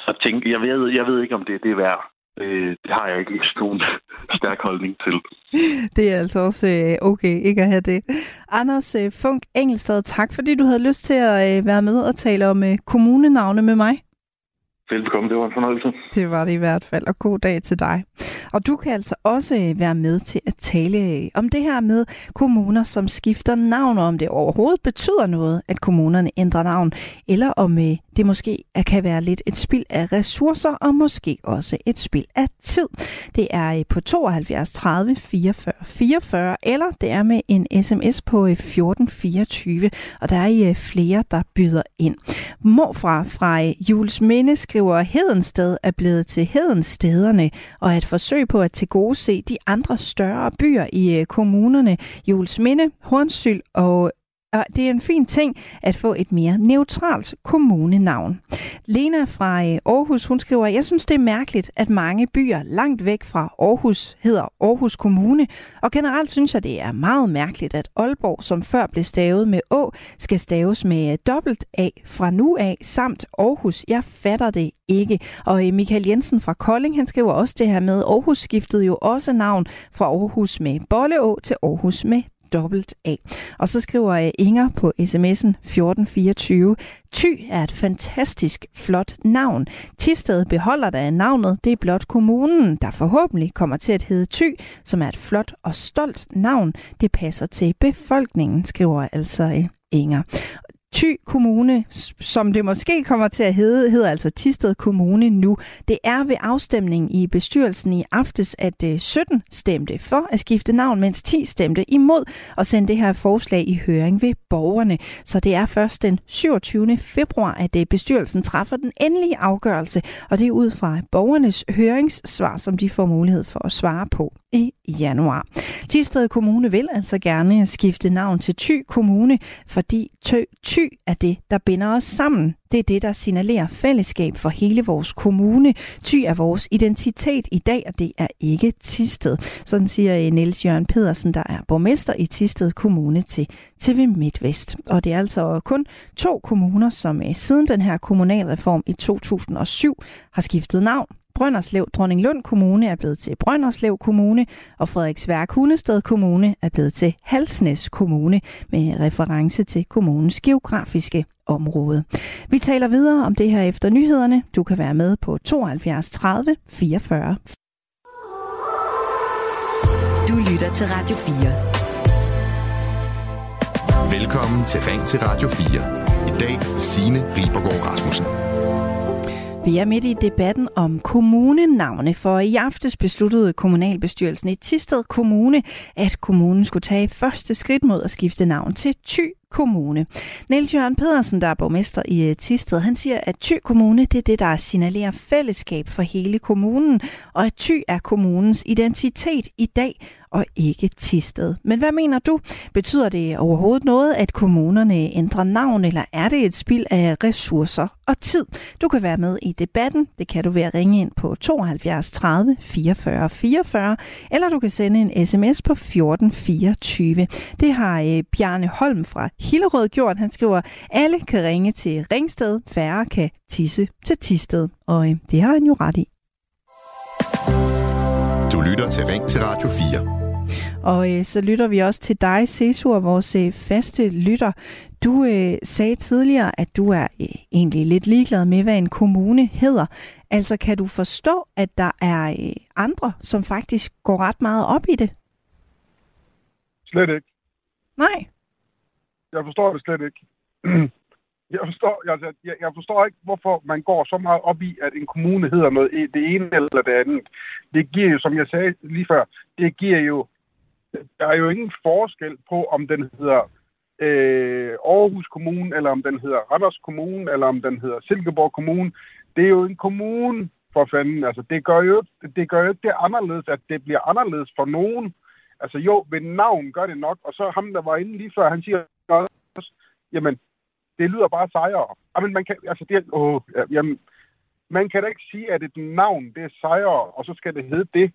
Så tænker jeg ved, jeg ved ikke, om det det er det værd. Øh, det har jeg ikke nogen stærk holdning til. Det er altså også øh, okay ikke at have det. Anders øh, Funk Engelstad, tak fordi du havde lyst til at øh, være med og tale om øh, kommunenavne med mig. Velkommen, det var en fornøjelse. Det var det i hvert fald, og god dag til dig. Og du kan altså også øh, være med til at tale øh, om det her med kommuner, som skifter navn, om det overhovedet betyder noget, at kommunerne ændrer navn, eller om øh, det måske kan være lidt et spild af ressourcer, og måske også et spild af tid. Det er på 72 30 44 44, eller det er med en sms på 1424, og der er flere, der byder ind. Morfra fra Jules Minde skriver, Hedensted er blevet til Hedenstederne, og et forsøg på at tilgodese de andre større byer i øh, kommunerne Jules Minde, og og det er en fin ting at få et mere neutralt kommunenavn. Lena fra øh, Aarhus, hun skriver, jeg synes det er mærkeligt, at mange byer langt væk fra Aarhus hedder Aarhus Kommune, og generelt synes jeg, det er meget mærkeligt, at Aalborg, som før blev stavet med Å, skal staves med øh, dobbelt A fra nu af, samt Aarhus. Jeg fatter det ikke. Og øh, Michael Jensen fra Kolding, han skriver også det her med, Aarhus skiftede jo også navn fra Aarhus med Bolleå til Aarhus med dobbelt A. Og så skriver øh, Inger på sms'en 1424, Ty er et fantastisk flot navn. Tisted beholder da navnet, det er blot kommunen, der forhåbentlig kommer til at hedde Ty, som er et flot og stolt navn. Det passer til befolkningen, skriver altså øh, Inger. Thy Kommune, som det måske kommer til at hedde, hedder altså Tisted Kommune nu. Det er ved afstemningen i bestyrelsen i aftes, at øh, 17 stemte for at skifte navn, mens 10 stemte imod at sende det her forslag i høring ved borgerne. Så det er først den 27. februar, at øh, bestyrelsen træffer den endelige afgørelse, og det er ud fra borgernes høringssvar, som de får mulighed for at svare på i januar. Tisted Kommune vil altså gerne skifte navn til Thy Kommune, fordi tø, Thy er det, der binder os sammen. Det er det, der signalerer fællesskab for hele vores kommune. Ty er vores identitet i dag, og det er ikke Tisted. Sådan siger øh, Niels Jørgen Pedersen, der er borgmester i Tisted Kommune til TV MidtVest. Og det er altså kun to kommuner, som øh, siden den her kommunalreform i 2007 har skiftet navn. Brønderslev Dronninglund Kommune er blevet til Brønderslev Kommune, og Frederiksværk Hundested Kommune er blevet til Halsnæs Kommune med reference til kommunens geografiske område. Vi taler videre om det her efter nyhederne. Du kan være med på 72 30 44. Du lytter til Radio 4. Velkommen til Ring til Radio 4. I dag er Signe Ribergaard Rasmussen. Vi er midt i debatten om kommunenavne, for i aftes besluttede kommunalbestyrelsen i Tisted Kommune, at kommunen skulle tage første skridt mod at skifte navn til Thy Kommune. Niels Jørgen Pedersen, der er borgmester i øh, Tisted, han siger, at Thy Kommune det er det, der signalerer fællesskab for hele kommunen, og at Thy er kommunens identitet i dag, og ikke Tisted. Men hvad mener du? Betyder det overhovedet noget, at kommunerne ændrer navn, eller er det et spild af ressourcer og tid? Du kan være med i debatten. Det kan du ved at ringe ind på 72 30 44 44, eller du kan sende en sms på 14 24. Det har øh, Bjarne Holm fra Hillerød gjort. Han skriver, alle kan ringe til Ringsted, færre kan tisse til Tisted. Og øh, det har han jo ret i. Du lytter til Ring til Radio 4. Og øh, så lytter vi også til dig, Cesur, vores øh, faste lytter. Du øh, sagde tidligere, at du er øh, egentlig lidt ligeglad med, hvad en kommune hedder. Altså kan du forstå, at der er øh, andre, som faktisk går ret meget op i det? Slet ikke. Nej. Jeg forstår det slet ikke. Jeg forstår, altså, jeg, jeg forstår ikke, hvorfor man går så meget op i, at en kommune hedder noget det ene eller det andet. Det giver jo, som jeg sagde lige før, det giver jo, der er jo ingen forskel på, om den hedder øh, Aarhus Kommune, eller om den hedder Randers Kommune, eller om den hedder Silkeborg Kommune. Det er jo en kommune, for fanden. Altså, det gør jo, det gør jo det anderledes, at det bliver anderledes for nogen. Altså jo, ved navn gør det nok, og så ham, der var inde lige før, han siger også, jamen, det lyder bare sejere. Jamen, man kan, altså, det, åh, jamen, man kan da ikke sige, at et navn, det er sejere, og så skal det hedde det.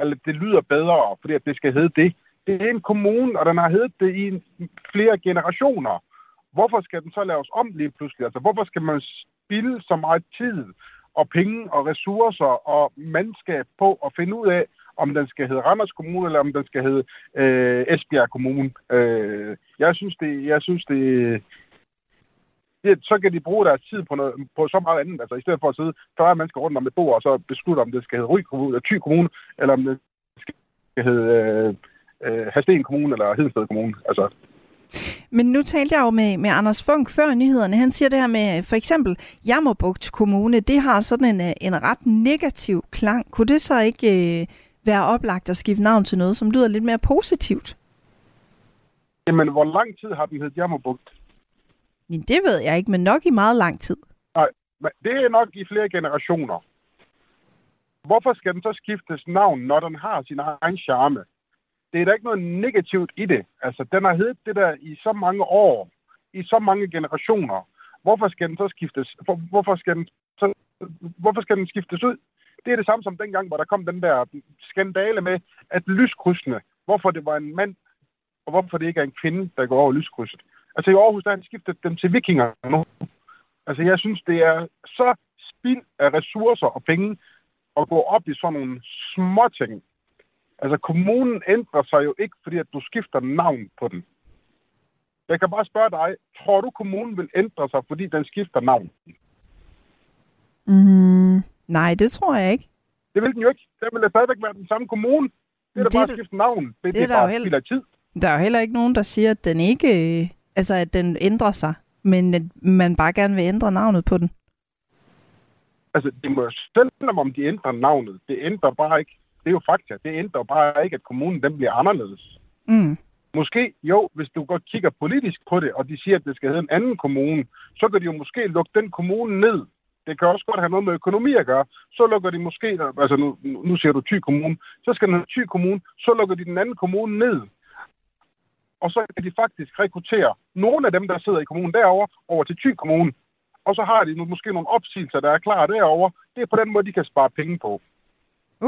Eller det lyder bedre, fordi at det skal hedde det. Det er en kommune, og den har heddet det i flere generationer. Hvorfor skal den så laves om lige pludselig? Altså, hvorfor skal man spille så meget tid og penge og ressourcer og mandskab på at finde ud af, om den skal hedde Randers Kommune, eller om den skal hedde øh, Esbjerg Kommune. Øh, jeg synes, det, jeg synes det, det, så kan de bruge deres tid på, noget, på så meget andet. Altså i stedet for at sidde 40 mennesker rundt om et bord, og så beslutte, om det skal hedde Ry Kommune, eller Thy Kommune, eller om det skal hedde øh, øh, Hasten Kommune, eller Hedensted Kommune. Altså, men nu talte jeg jo med, med Anders Funk før nyhederne. Han siger det her med for eksempel Jammerbugt Kommune. Det har sådan en, øh, en ret negativ klang. Kunne det så ikke øh, være oplagt at skifte navn til noget, som lyder lidt mere positivt? Jamen, hvor lang tid har den heddet Jammerbugt? Men det ved jeg ikke, men nok i meget lang tid. Nej, men det er nok i flere generationer. Hvorfor skal den så skiftes navn, når den har sin egen charme? det er der ikke noget negativt i det. Altså, den har heddet det der i så mange år, i så mange generationer. Hvorfor skal den så skiftes? For, hvorfor skal den så, hvorfor skal den skiftes ud? Det er det samme som dengang, hvor der kom den der skandale med, at lyskrydsene, hvorfor det var en mand, og hvorfor det ikke er en kvinde, der går over lyskrydset. Altså i Aarhus, der har de skiftet dem til vikinger nu. Altså jeg synes, det er så spild af ressourcer og penge at gå op i sådan nogle små ting. Altså kommunen ændrer sig jo ikke, fordi at du skifter navn på den. Jeg kan bare spørge dig, tror du kommunen vil ændre sig, fordi den skifter navn? Mm, nej, det tror jeg ikke. Det vil den jo ikke. Det vil stadigvæk være den samme kommune. Det er da bare at skifte navn. Det, det, det er, der jo bare heller- tid. Der er jo heller ikke nogen, der siger, at den ikke, øh, altså at den ændrer sig, men at man bare gerne vil ændre navnet på den. Altså, det må selvom om de ændrer navnet, det ændrer bare ikke, det er jo fakta, det ændrer bare ikke, at kommunen den bliver anderledes. Mm. Måske, jo, hvis du godt kigger politisk på det, og de siger, at det skal hedde en anden kommune, så kan de jo måske lukke den kommune ned. Det kan også godt have noget med økonomi at gøre. Så lukker de måske, altså nu, nu siger du Thy Kommune, så skal den hedde Thy Kommune, så lukker de den anden kommune ned. Og så kan de faktisk rekruttere nogle af dem, der sidder i kommunen derovre, over til Thy Kommune. Og så har de nu måske nogle opsigelser, der er klar derovre. Det er på den måde, de kan spare penge på.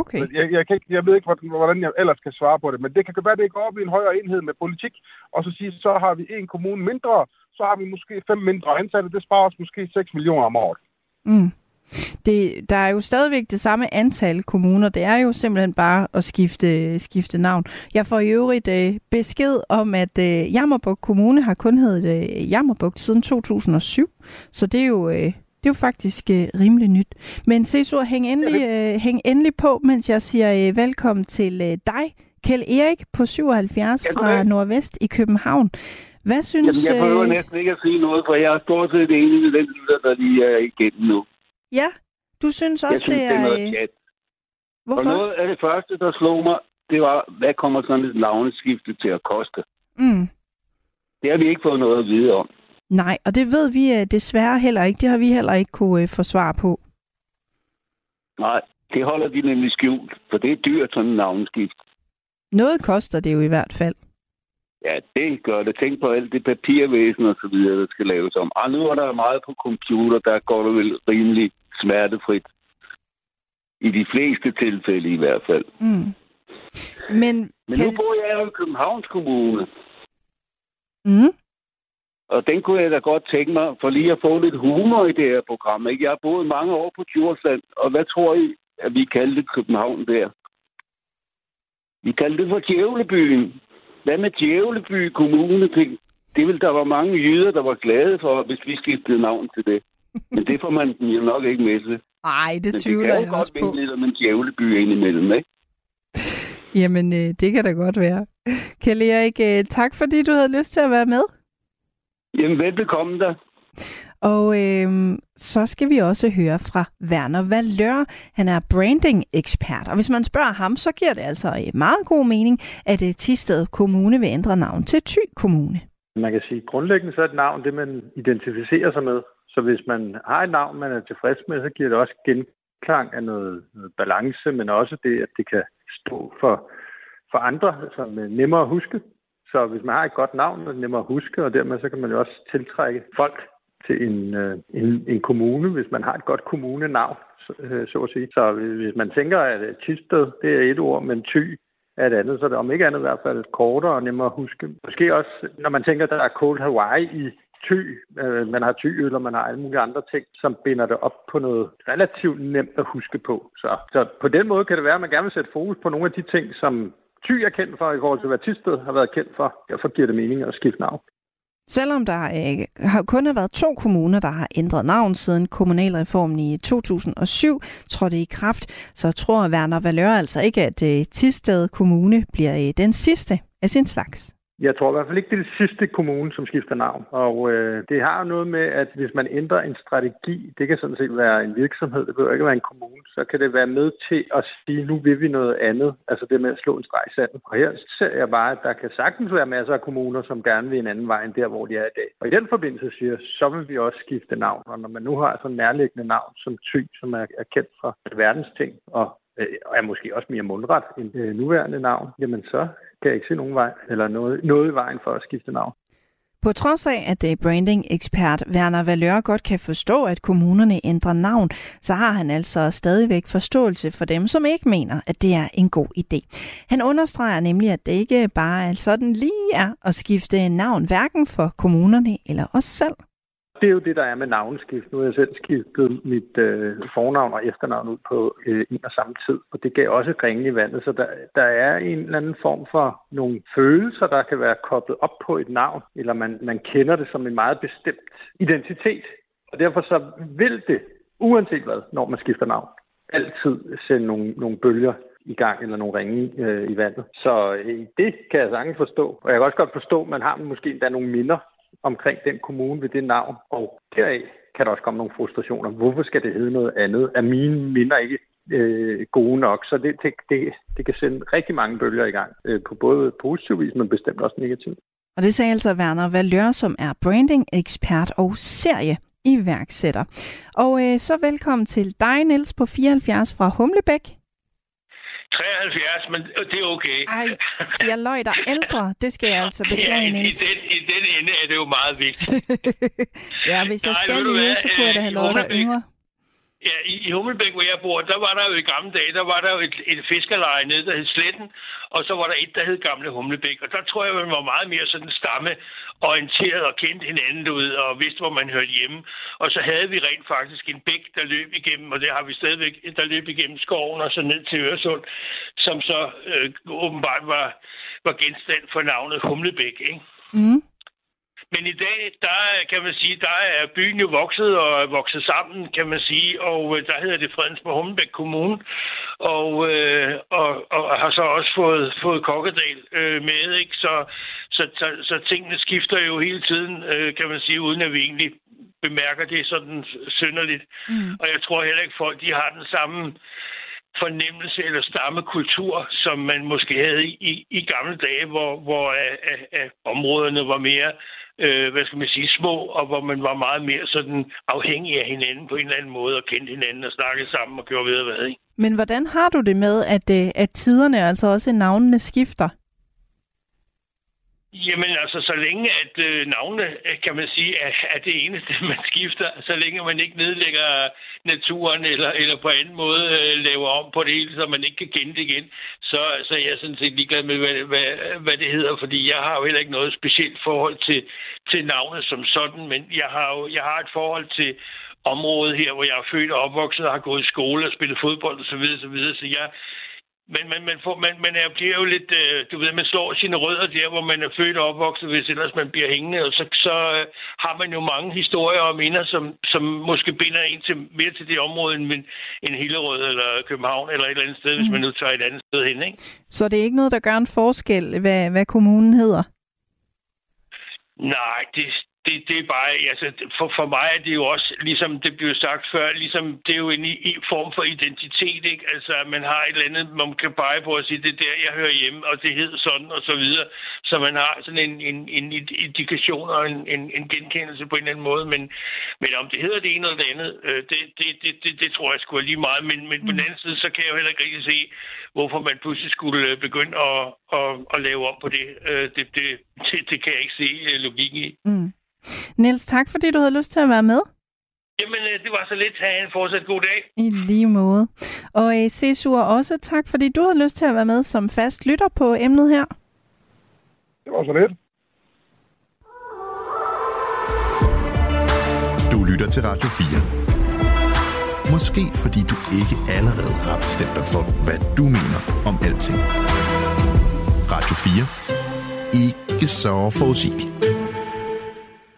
Okay. Jeg, jeg, kan ikke, jeg ved ikke, hvordan, jeg ellers skal svare på det, men det kan være, det går op i en højere enhed med politik, og så sige, så har vi en kommune mindre, så har vi måske fem mindre ansatte, det sparer os måske 6 millioner om året. Mm. Det, der er jo stadigvæk det samme antal kommuner. Det er jo simpelthen bare at skifte, skifte navn. Jeg får i øvrigt øh, besked om, at øh, Jammerbugt Kommune har kun heddet øh, Jammerbugt siden 2007. Så det er jo, øh, det er jo faktisk øh, rimelig nyt. Men Cesur, hæng endelig, øh, hæng endelig på, mens jeg siger øh, velkommen til øh, dig, Kjell Erik på 77 Ja, fra. Nordvest i København. Hvad synes... Jamen, jeg prøver øh, næsten ikke at sige noget, for jeg er stort set enig med den lytter, der lige er igennem nu. Ja, du synes også, jeg synes, det det er er... noget øh, chat. Hvorfor? Og noget af det første, der slog mig, det var, hvad kommer sådan et navneskifte til at koste? Mm. Det har vi ikke fået noget at vide om. Nej, og det ved vi øh, desværre heller ikke. Det har vi heller ikke kunne øh, få svar på. Nej, det holder de nemlig skjult, for det er dyrt sådan en navneskift. Noget koster det jo i hvert fald. Ja, det gør det. Tænk på alt det papirvæsen og så videre, der skal laves om. Og nu er der meget på computer, der går det vel rimelig smertefrit. I de fleste tilfælde i hvert fald. Mm. Men, Men nu bor jeg jo i Københavns Kommune, Mm. og den kunne jeg da godt tænke mig, for lige at få lidt humor i det her program. Ikke? Jeg har boet mange år på Djursland, og hvad tror I, at vi kaldte København der? Vi kaldte det for Djævlebyen. Hvad med Djævleby Kommune? Det, det vil der var mange jyder, der var glade for, hvis vi skiftede navn til det. Men det får man jo nok ikke med sig. Ej, det Men tvivler det kan jeg jo også godt på. vinde lidt om en djævleby indimellem, ikke? Jamen, øh, det kan da godt være. Kjell Erik, øh, tak fordi du havde lyst til at være med. Jamen, velbekomme der. Og øh, så skal vi også høre fra Werner Valør. Han er branding-ekspert, og hvis man spørger ham, så giver det altså øh, meget god mening, at øh, Tisted Kommune vil ændre navn til Thy Kommune. Man kan sige, at grundlæggende så er et navn det, man identificerer sig med. Så hvis man har et navn, man er tilfreds med, så giver det også genklang af noget, noget balance, men også det, at det kan stå for, for andre, som er nemmere at huske. Så hvis man har et godt navn, er det nemmere at huske, og dermed så kan man jo også tiltrække folk til en, øh, en, en kommune, hvis man har et godt kommunenavn, så, øh, så at sige. Så hvis man tænker, at Tisted, det er et ord, men Thy er et andet, så er det om ikke andet i hvert fald kortere og nemmere at huske. Måske også, når man tænker, at der er Cold Hawaii i ty, øh, man har tyøl, og man har alle mulige andre ting, som binder det op på noget relativt nemt at huske på. Så, så på den måde kan det være, at man gerne vil sætte fokus på nogle af de ting, som ty er kendt for, i forhold til hvad Tisted har været kendt for. Derfor giver det mening at skifte navn. Selvom der øh, har kun har været to kommuner, der har ændret navn siden kommunalreformen i 2007 trådte i kraft, så tror Werner Valør altså ikke, at øh, Tisted Kommune bliver øh, den sidste af sin slags. Jeg tror i hvert fald ikke, det er det sidste kommune, som skifter navn. Og øh, det har jo noget med, at hvis man ændrer en strategi, det kan sådan set være en virksomhed, det behøver ikke være en kommune, så kan det være med til at sige, nu vil vi noget andet. Altså det med at slå en streg i sanden. Og her ser jeg bare, at der kan sagtens være masser af kommuner, som gerne vil en anden vej end der, hvor de er i dag. Og i den forbindelse siger jeg, så vil vi også skifte navn. Og når man nu har sådan en nærliggende navn som Thy, som er, er kendt for verdens ting, og øh, og er måske også mere mundret end øh, nuværende navn, jamen så kan jeg ikke se nogen vej, eller noget, noget i vejen for at skifte navn. På trods af, at øh, branding-ekspert Werner Valør godt kan forstå, at kommunerne ændrer navn, så har han altså stadigvæk forståelse for dem, som ikke mener, at det er en god idé. Han understreger nemlig, at det ikke bare er sådan lige er at skifte navn, hverken for kommunerne eller os selv det er jo det, der er med navneskift. Nu har jeg selv skiftet mit øh, fornavn og efternavn ud på øh, en og samme tid, og det gav også ringe i vandet. Så der, der er en eller anden form for nogle følelser, der kan være koblet op på et navn, eller man, man kender det som en meget bestemt identitet. Og derfor så vil det, uanset hvad, når man skifter navn, altid sende nogle, nogle bølger i gang, eller nogle ringe øh, i vandet. Så øh, det kan jeg sagtens forstå. Og jeg kan også godt forstå, at man har måske endda nogle minder omkring den kommune ved det navn, og deraf kan der også komme nogle frustrationer. Hvorfor skal det hedde noget andet? Er mine minder ikke øh, gode nok? Så det, det, det, det kan sende rigtig mange bølger i gang, øh, på både positiv vis, men bestemt også negativt. Og det sagde altså Werner Valør, som er branding-ekspert og serie iværksætter. Og øh, så velkommen til dig, Niels, på 74 fra Humlebæk. 73, men det er okay. Ej, jeg løg dig ældre. Det skal jeg altså beklage, ja, i, i, den, I den ende er det jo meget vigtigt. ja, hvis jeg Nej, skal lige så kunne jeg da have løjet dig yngre. Ja, i, i Hummelbæk, hvor jeg bor, der var der jo i gamle dage, der var der jo et, et fiskerleje nede, der hed Sletten, og så var der et, der hed Gamle Humlebæk. Og der tror jeg, man var meget mere sådan stamme orienteret og kendte hinanden ud og vidste, hvor man hørte hjemme. Og så havde vi rent faktisk en bæk, der løb igennem, og det har vi stadigvæk, der løb igennem skoven og så ned til Øresund, som så øh, åbenbart var, var genstand for navnet Humlebæk. Ikke? Mm. Men i dag, der kan man sige, der er byen jo vokset og vokset sammen, kan man sige, og øh, der hedder det Fredensborg Hummelbæk Kommune, og, øh, og, og har så også fået, fået Kokkedal øh, med, ikke? Så, så, så, så tingene skifter jo hele tiden, øh, kan man sige, uden at vi egentlig bemærker det sådan synderligt. Mm. Og jeg tror heller ikke, folk de har den samme fornemmelse eller stammekultur, som man måske havde i, i gamle dage, hvor, hvor af, af, af områderne var mere øh, hvad skal man sige, små, og hvor man var meget mere sådan afhængig af hinanden på en eller anden måde, og kendte hinanden og snakkede sammen og gjorde ved hvad. Ikke? Men hvordan har du det med, at, øh, at tiderne, altså også navnene, skifter? Jamen altså, så længe at øh, navne, øh, kan man sige, er, er det eneste, man skifter, så længe man ikke nedlægger naturen eller, eller på anden måde øh, laver om på det hele, så man ikke kan kende det igen, så, så er jeg sådan set ligeglad med, hvad, hvad, hvad det hedder, fordi jeg har jo heller ikke noget specielt forhold til, til navnet som sådan, men jeg har jo jeg har et forhold til området her, hvor jeg er født og opvokset og har gået i skole og spillet fodbold osv. Så, videre, så, videre. så jeg, men man, man, får, man, man er, bliver jo lidt, øh, du ved, man slår sine rødder der, hvor man er født og opvokset, hvis ellers man bliver hængende, og så, så øh, har man jo mange historier og minder, som, som måske binder en til, mere til det område end, end Hillerød eller København eller et eller andet sted, mm. hvis man nu tager et andet sted hen, ikke? Så det er ikke noget, der gør en forskel, hvad, hvad kommunen hedder? Nej, det, det, det er bare, altså for, for mig er det jo også, ligesom det blev sagt før, ligesom det er jo en, en form for identitet, ikke? Altså at man har et eller andet, man kan pege på og sige, det er der, jeg hører hjemme, og det hedder sådan, og så videre. Så man har sådan en, en, en indikation og en, en, en genkendelse på en eller anden måde, men, men om det hedder det ene eller det andet, øh, det, det, det, det, det tror jeg sgu er lige meget, men, men mm. på den anden side, så kan jeg jo heller ikke rigtig se, hvorfor man pludselig skulle øh, begynde at, at, at lave om på det. Øh, det, det, det, det kan jeg ikke se logikken i. Mm. Niels, tak fordi du havde lyst til at være med. Jamen, øh, det var så lidt. Ha' en fortsat god dag. I lige måde. Og øh, Cesur, også tak, fordi du havde lyst til at være med som fast lytter på emnet her. Det var så lidt. Du lytter til Radio 4. Måske fordi du ikke allerede har bestemt dig for, hvad du mener om alting. Radio 4. Ikke så forudsigeligt.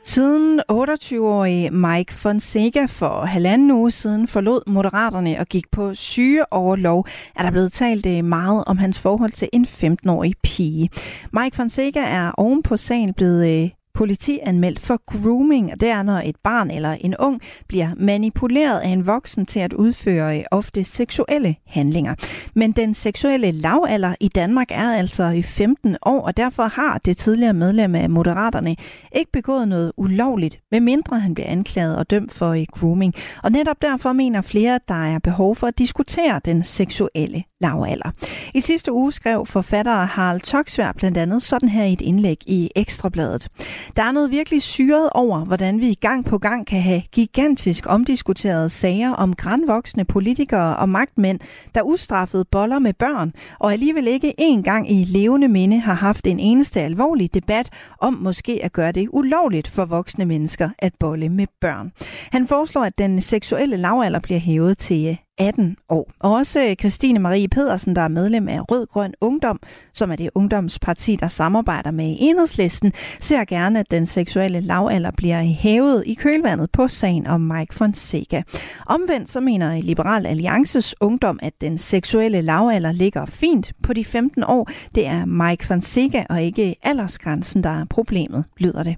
Siden 28-årige Mike Fonseca for halvanden uge siden forlod Moderaterne og gik på sygeoverlov, er der blevet talt øh, meget om hans forhold til en 15-årig pige. Mike Fonseca er oven på sagen blevet øh, politianmeldt for grooming, og det er, når et barn eller en ung bliver manipuleret af en voksen til at udføre øh, ofte seksuelle handlinger. Men den seksuelle lavalder i Danmark er altså i 15 år, og derfor har det tidligere medlem af Moderaterne ikke begået noget ulovligt, medmindre han bliver anklaget og dømt for øh, grooming. Og netop derfor mener flere, at der er behov for at diskutere den seksuelle lavalder. I sidste uge skrev forfatter Harald Toksvær blandt andet sådan her i et indlæg i Ekstrabladet. Der er noget virkelig syret over, hvordan vi gang på gang kan have gigantisk omdiskuterede sager om grænvoksne politikere og magtmænd, der ustraffet boller med børn, og alligevel ikke engang i levende minde har haft en eneste alvorlig debat om måske at gøre det ulovligt for voksne mennesker at bolle med børn. Han foreslår, at den seksuelle lavalder bliver hævet til 18 år. Og også øh, Christine Marie Pedersen, der er medlem af Rød Grøn Ungdom, som er det ungdomsparti, der samarbejder med Enhedslisten, ser gerne, at den seksuelle lavalder bliver hævet i kølvandet på sagen om Mike Fonseca. Omvendt så mener Liberal Alliances Ungdom, at den seksuelle lavalder ligger fint på de 15 år. Det er Mike Fonseca og ikke aldersgrænsen, der er problemet, lyder det.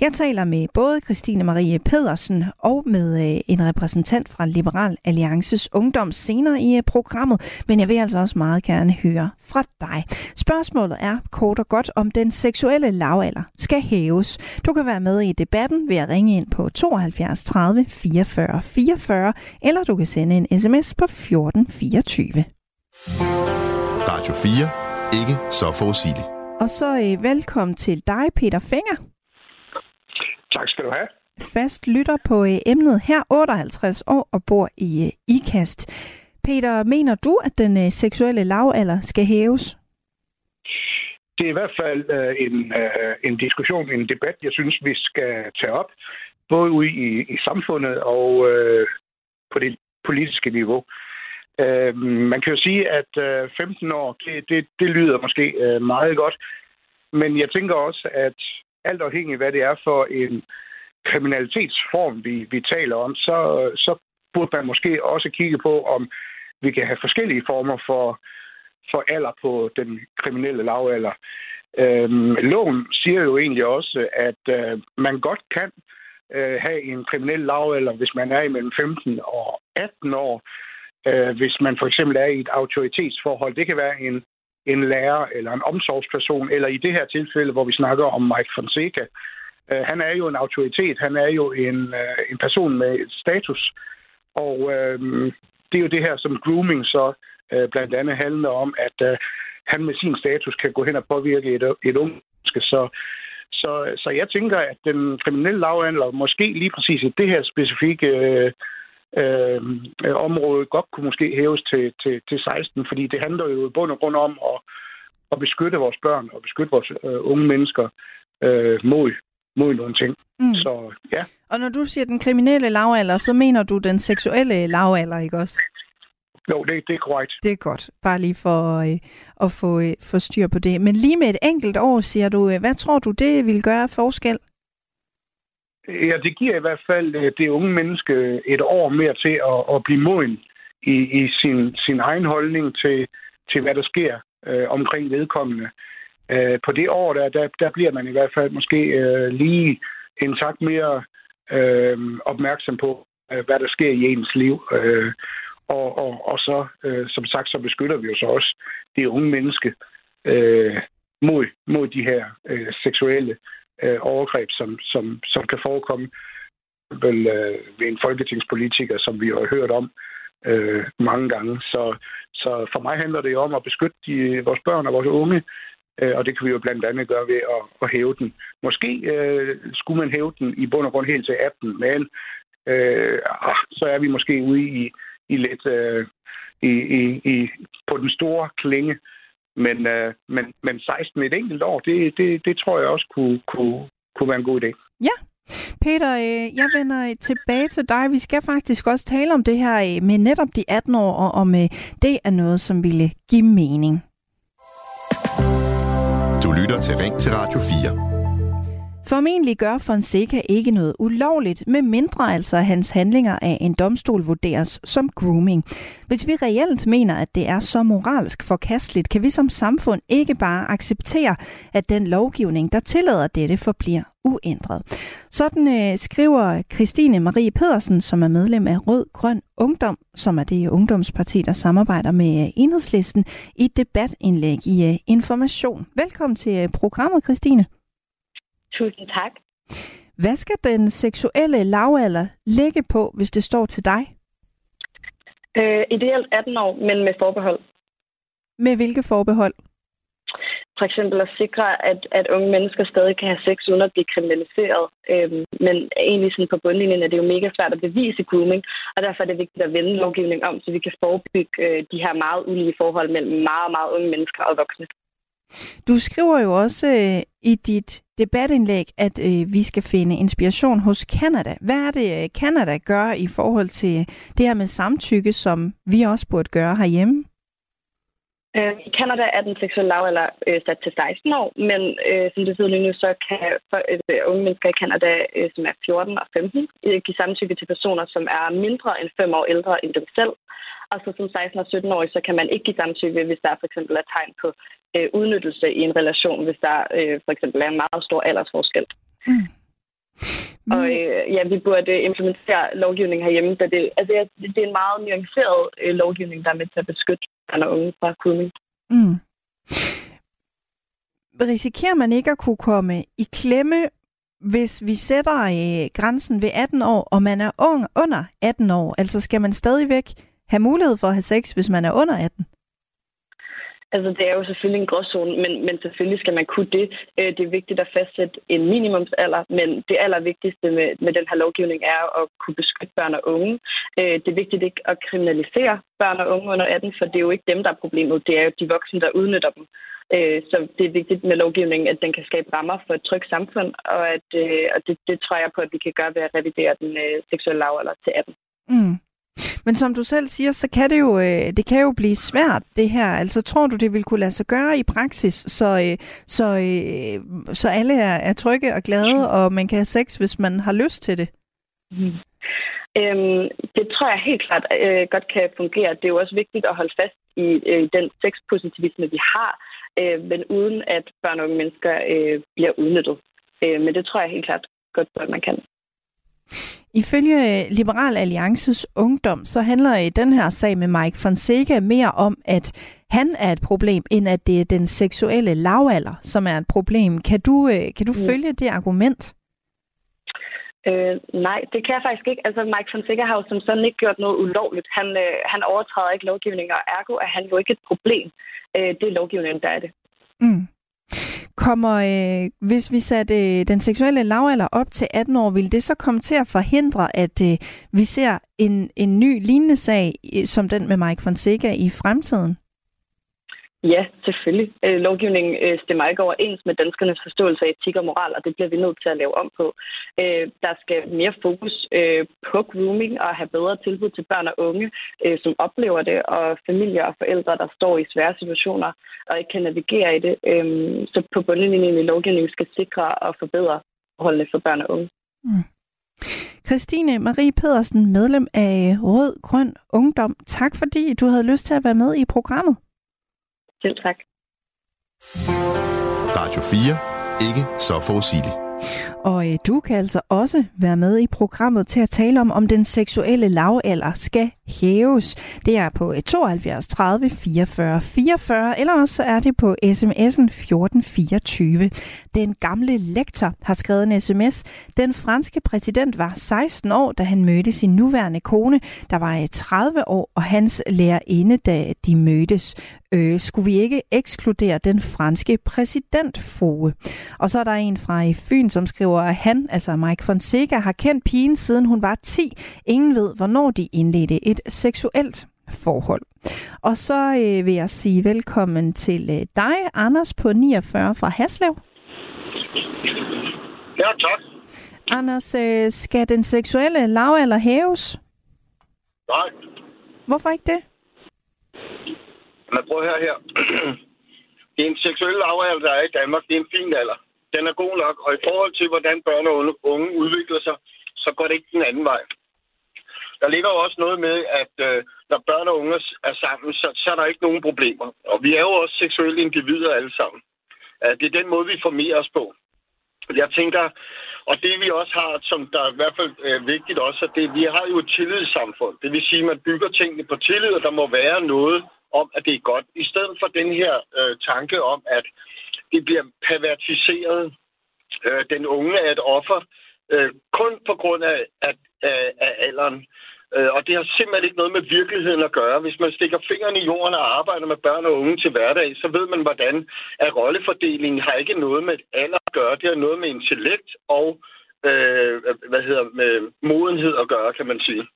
Jeg taler med både Christine Marie Pedersen og med øh, en repræsentant fra Liberal Alliances Ungdom senere i øh, programmet, men jeg vil altså også meget gerne høre fra dig. Spørgsmålet er kort og godt, om den seksuelle lavalder skal hæves. Du kan være med i debatten ved at ringe ind på 72 30 44 44, eller du kan sende en sms på 1424. Radio 4. Ikke så forudsigeligt. Og så øh, velkommen til dig, Peter Finger. Tak skal du have fast lytter på øh, emnet her, 58 år og bor i øh, IKAST. Peter, mener du, at den øh, seksuelle lavalder skal hæves? Det er i hvert fald øh, en, øh, en diskussion, en debat, jeg synes, vi skal tage op, både ude i, i samfundet og øh, på det politiske niveau. Øh, man kan jo sige, at øh, 15 år, det, det, det lyder måske øh, meget godt, men jeg tænker også, at alt afhængig af, hvad det er for en kriminalitetsform, vi, vi taler om, så, så burde man måske også kigge på, om vi kan have forskellige former for, for alder på den kriminelle lavalder. Øhm, loven siger jo egentlig også, at øh, man godt kan øh, have en kriminel lavalder, hvis man er imellem 15 og 18 år. Øh, hvis man for eksempel er i et autoritetsforhold. Det kan være en, en lærer eller en omsorgsperson, eller i det her tilfælde, hvor vi snakker om Mike Fonseca, Øh, han er jo en autoritet, han er jo en, øh, en person med status, og øh, det er jo det her, som grooming så øh, blandt andet handler om, at øh, han med sin status kan gå hen og påvirke et, et unge så, så, så jeg tænker, at den kriminelle lavhandler måske lige præcis i det her specifikke øh, øh, område godt kunne måske hæves til, til, til 16, fordi det handler jo i bund og grund om at, at beskytte vores børn og beskytte vores øh, unge mennesker øh, mod mod nogle ting. Mm. Så ja. Og når du siger den kriminelle lavalder, så mener du den seksuelle lavalder, ikke også? Jo, det, det er korrekt. Det er godt. Bare lige for øh, at få, øh, få styr på det. Men lige med et enkelt år, siger du, øh, hvad tror du, det vil gøre forskel? Ja, det giver i hvert fald øh, det unge menneske et år mere til at, at blive moden i, i sin, sin egen holdning til, til, hvad der sker øh, omkring vedkommende. Øh, på det år, der, der, der bliver man i hvert fald måske øh, lige en tak mere øh, opmærksom på, øh, hvad der sker i ens liv. Øh, og, og, og så, øh, som sagt, så beskytter vi jo så også det unge menneske øh, mod, mod de her øh, seksuelle øh, overgreb, som, som, som kan forekomme vel, øh, ved en folketingspolitiker, som vi har hørt om øh, mange gange. Så, så for mig handler det jo om at beskytte de, vores børn og vores unge Øh, og det kan vi jo blandt andet gøre ved at, at hæve den. Måske øh, skulle man hæve den i bund og grund helt til 18, men øh, ah, så er vi måske ude i, i lidt øh, i, i, i, på den store klinge. Men, øh, men, men 16 et enkelt år, det, det, det tror jeg også kunne, kunne, kunne være en god idé. Ja, Peter, øh, jeg vender tilbage til dig. Vi skal faktisk også tale om det her øh, med netop de 18 år, og om det er noget, som ville give mening. Lytter til Ring til Radio 4. Formentlig gør Fonseca ikke noget ulovligt, med mindre altså hans handlinger af en domstol vurderes som grooming. Hvis vi reelt mener, at det er så moralsk forkasteligt, kan vi som samfund ikke bare acceptere, at den lovgivning, der tillader dette, forbliver uændret. Sådan øh, skriver Christine Marie Pedersen, som er medlem af Rød Grøn Ungdom, som er det ungdomsparti, der samarbejder med øh, Enhedslisten, i et debatindlæg i øh, Information. Velkommen til øh, programmet, Christine. Tusind tak. Hvad skal den seksuelle lavalder lægge på, hvis det står til dig? Øh, ideelt 18 år, men med forbehold. Med hvilke forbehold? For eksempel at sikre, at, at unge mennesker stadig kan have sex uden at blive kriminaliseret. Øhm, men egentlig sådan på bundlinjen er det jo mega svært at bevise grooming, og derfor er det vigtigt at vende lovgivningen om, så vi kan forebygge øh, de her meget ulige forhold mellem meget, meget unge mennesker og voksne. Du skriver jo også øh, i dit debatindlæg, at øh, vi skal finde inspiration hos Kanada. Hvad er det, øh, Kanada gør i forhold til det her med samtykke, som vi også burde gøre herhjemme? Øh, I Kanada er den seksuelle lavalder øh, sat til 16 år, men øh, som det sidder lige nu, så kan for, øh, unge mennesker i Kanada, øh, som er 14 og 15, øh, give samtykke til personer, som er mindre end 5 år ældre end dem selv. Og så som 16 og 17 år, så kan man ikke give samtykke, hvis der for eksempel er tegn på øh, udnyttelse i en relation, hvis der øh, for eksempel er en meget stor aldersforskel. Mm. Og øh, ja, vi burde implementere lovgivning herhjemme, da det, altså, det er en meget nuanceret øh, lovgivning, der er med til at beskytte eller unge fra grooming. Mm. Risikerer man ikke at kunne komme i klemme, hvis vi sætter øh, grænsen ved 18 år, og man er ung under 18 år? Altså skal man stadigvæk have mulighed for at have sex, hvis man er under 18? Altså, det er jo selvfølgelig en gråzone, men, men selvfølgelig skal man kunne det. Øh, det er vigtigt at fastsætte en minimumsalder, men det allervigtigste med, med den her lovgivning er at kunne beskytte børn og unge. Øh, det er vigtigt ikke at kriminalisere børn og unge under 18, for det er jo ikke dem, der er problemet. Det er jo de voksne, der udnytter dem. Øh, så det er vigtigt med lovgivningen, at den kan skabe rammer for et trygt samfund, og, at, og det, det tror jeg på, at vi kan gøre ved at revidere den seksuelle lavalder til 18. Mm. Men som du selv siger, så kan det jo, øh, det kan jo blive svært, det her. Altså tror du, det vil kunne lade sig gøre i praksis, så, øh, så, øh, så alle er, er trygge og glade, og man kan have sex, hvis man har lyst til det? Mm. Øhm, det tror jeg helt klart øh, godt kan fungere. Det er jo også vigtigt at holde fast i øh, den sexpositivisme, vi har, øh, men uden at børn og unge mennesker øh, bliver udnyttet. Øh, men det tror jeg helt klart godt, at man kan. Ifølge Liberal Alliances Ungdom, så handler i den her sag med Mike Fonseca mere om, at han er et problem, end at det er den seksuelle lavalder, som er et problem. Kan du, øh, kan du mm. følge det argument? Øh, nej, det kan jeg faktisk ikke. Altså, Mike Fonseca har jo som sådan ikke gjort noget ulovligt. Han, øh, han overtræder ikke lovgivningen, og ergo er han jo ikke et problem. Øh, det er lovgivningen, der er det. Mm. Kommer, øh, hvis vi satte øh, den seksuelle lavalder op til 18 år, vil det så komme til at forhindre, at øh, vi ser en, en ny lignende sag, øh, som den med Mike Fonseca i fremtiden? Ja, selvfølgelig. Øh, lovgivningen øh, stemmer ikke overens med danskernes forståelse af etik og moral, og det bliver vi nødt til at lave om på. Øh, der skal mere fokus øh, på grooming og have bedre tilbud til børn og unge, øh, som oplever det, og familier og forældre, der står i svære situationer og ikke kan navigere i det. Øh, så på bundlinjen i lovgivningen skal sikre og forbedre forholdene for børn og unge. Mm. Christine Marie Pedersen, medlem af Rød Grøn Ungdom. Tak fordi du havde lyst til at være med i programmet. Selv tak. Radio 4. Ikke så forudsigeligt. Og øh, du kan altså også være med i programmet til at tale om, om den seksuelle lavalder skal hæves. Det er på 72 30 44 44, eller også er det på sms'en 1424. Den gamle lektor har skrevet en sms. Den franske præsident var 16 år, da han mødte sin nuværende kone, der var øh, 30 år, og hans lærerinde, da de mødtes. Øh, skulle vi ikke ekskludere den franske præsidentfrue? Og så er der en fra øh, Fyn, som skriver, at han, altså Mike Fonseca, har kendt pigen siden hun var 10. Ingen ved, hvornår de indledte et seksuelt forhold. Og så øh, vil jeg sige velkommen til øh, dig, Anders på 49 fra Haslev. Ja, tak. Anders, øh, skal den seksuelle lavalder hæves? Nej. Hvorfor ikke det? Men prøv her her. det er en seksuel lavalder, der er i Danmark. Det er en fin alder. Den er god nok. Og i forhold til, hvordan børn og unge udvikler sig, så går det ikke den anden vej. Der ligger jo også noget med, at øh, når børn og unge er sammen, så, så er der ikke nogen problemer. Og vi er jo også seksuelle individer alle sammen. Uh, det er den måde, vi formerer os på. Jeg tænker, og det vi også har, som der er i hvert fald er vigtigt også, at det, vi har jo et tillidssamfund. Det vil sige, at man bygger tingene på tillid, og der må være noget om, at det er godt. I stedet for den her øh, tanke om, at de bliver pervertiseret. Øh, den unge er et offer, øh, kun på grund af, af, af, af alderen. Øh, og det har simpelthen ikke noget med virkeligheden at gøre. Hvis man stikker fingrene i jorden og arbejder med børn og unge til hverdag, så ved man, hvordan at rollefordelingen har ikke noget med alder at gøre. Det har noget med intellekt og øh, hvad hedder, med modenhed at gøre, kan man sige.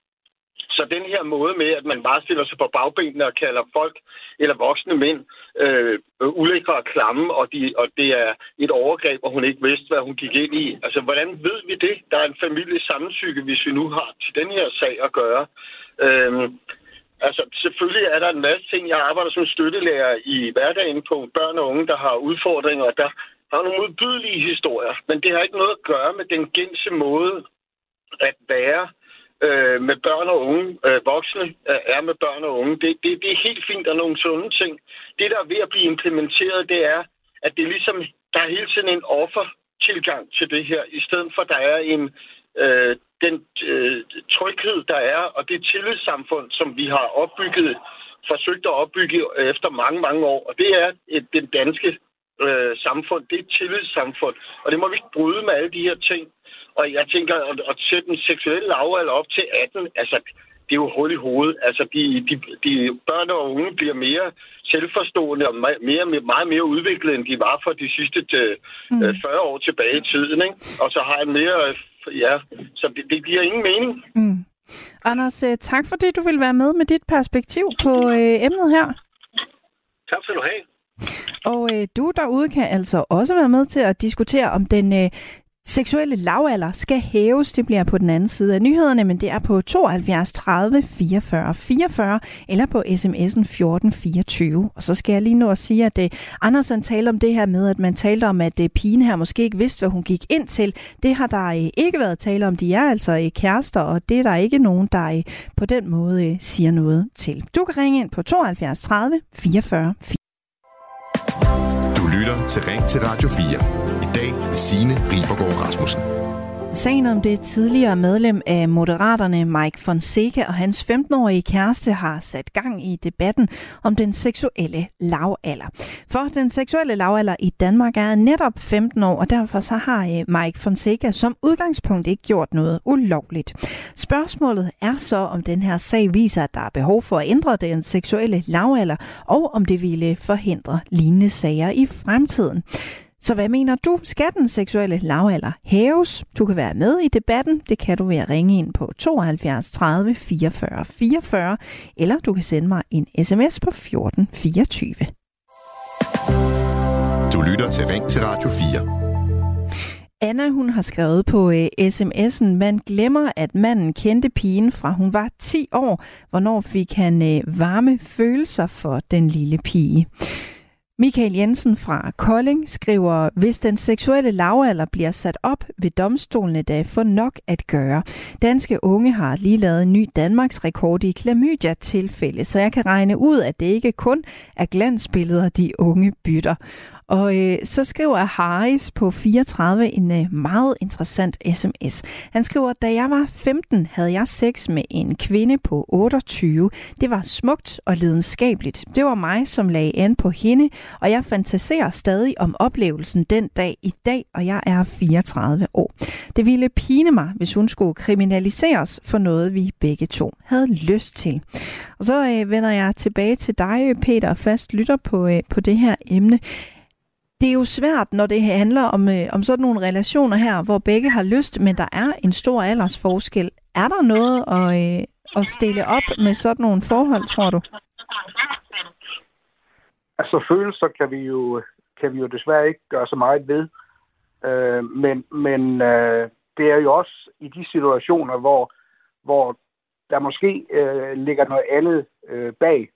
Så den her måde med, at man bare stiller sig på bagbenene og kalder folk eller voksne mænd øh, ulækre og klamme, og, de, og det er et overgreb, og hun ikke vidste, hvad hun gik ind i. Altså, hvordan ved vi det? Der er en familie sammensyge, hvis vi nu har til den her sag at gøre. Øh, Altså, selvfølgelig er der en masse ting. Jeg arbejder som støttelærer i hverdagen på børn og unge, der har udfordringer, og der har nogle udbydelige historier. Men det har ikke noget at gøre med den gængse måde at være øh, med børn og unge, øh, voksne øh, er med børn og unge. Det, det, det er helt fint, og nogle sunde ting. Det, der er ved at blive implementeret, det er, at det er ligesom, der er hele tiden en offertilgang til det her, i stedet for, at der er en, øh, den øh, tryghed, der er, og det tillidssamfund, som vi har opbygget, forsøgt at opbygge efter mange, mange år. Og det er et, den danske øh, samfund. Det er et tillidssamfund. Og det må vi ikke bryde med alle de her ting. Og jeg tænker, at, at sætte den seksuelle lavalder op til 18, altså, det er jo hul i hovedet. Altså, de, de, de børn og unge bliver mere selvforstående og mere, mere, meget mere udviklet, end de var for de sidste mm. 40 øh, år tilbage i tiden. Ikke? Og så har en mere... Ja, så det, det giver ingen mening. Mm. Anders, øh, tak fordi du vil være med med dit perspektiv på øh, emnet her. Tak skal du have. Og øh, du derude kan altså også være med til at diskutere, om den øh, seksuelle lavalder skal hæves. Det bliver på den anden side af nyhederne, men det er på 72 30 44 44 eller på sms'en 14 24. Og så skal jeg lige nu at sige, at øh, uh, Andersen talte om det her med, at man talte om, at øh, pigen her måske ikke vidste, hvad hun gik ind til. Det har der øh, ikke været tale om. De er altså kærester, og det er der ikke nogen, der på den måde siger noget til. Du kan ringe ind på 72 30 44 44 lytter til Ring til Radio 4. I dag med Signe Ribergaard Rasmussen. Sagen om det tidligere medlem af Moderaterne, Mike Fonseca og hans 15-årige kæreste har sat gang i debatten om den seksuelle lavalder. For den seksuelle lavalder i Danmark er netop 15 år, og derfor så har øh, Mike Fonseca som udgangspunkt ikke gjort noget ulovligt. Spørgsmålet er så, om den her sag viser, at der er behov for at ændre den seksuelle lavalder, og om det ville forhindre lignende sager i fremtiden. Så hvad mener du? Skal den seksuelle lavalder hæves? Du kan være med i debatten. Det kan du ved at ringe ind på 72 30 44 44, eller du kan sende mig en sms på 14 24. Du lytter til Ring til Radio 4. Anna, hun har skrevet på uh, sms'en, man glemmer, at manden kendte pigen fra hun var 10 år. Hvornår fik han uh, varme følelser for den lille pige? Michael Jensen fra Kolding skriver, hvis den seksuelle lavalder bliver sat op ved domstolene, da få nok at gøre. Danske unge har lige lavet en ny Danmarks rekord i klamydia-tilfælde, så jeg kan regne ud, at det ikke kun er glansbilleder, de unge bytter. Og øh, så skriver Harris på 34 en øh, meget interessant sms. Han skriver, da jeg var 15, havde jeg sex med en kvinde på 28. Det var smukt og lidenskabeligt. Det var mig, som lagde an på hende, og jeg fantaserer stadig om oplevelsen den dag i dag, og jeg er 34 år. Det ville pine mig, hvis hun skulle kriminaliseres for noget, vi begge to havde lyst til. Og så øh, vender jeg tilbage til dig, Peter, fast lytter på, øh, på det her emne det er jo svært, når det handler om, øh, om sådan nogle relationer her, hvor begge har lyst, men der er en stor aldersforskel. Er der noget at, øh, at stille op med sådan nogle forhold, tror du? Altså følelser kan vi jo, kan vi jo desværre ikke gøre så meget ved. Øh, men men øh, det er jo også i de situationer, hvor, hvor der måske øh, ligger noget andet øh, bag,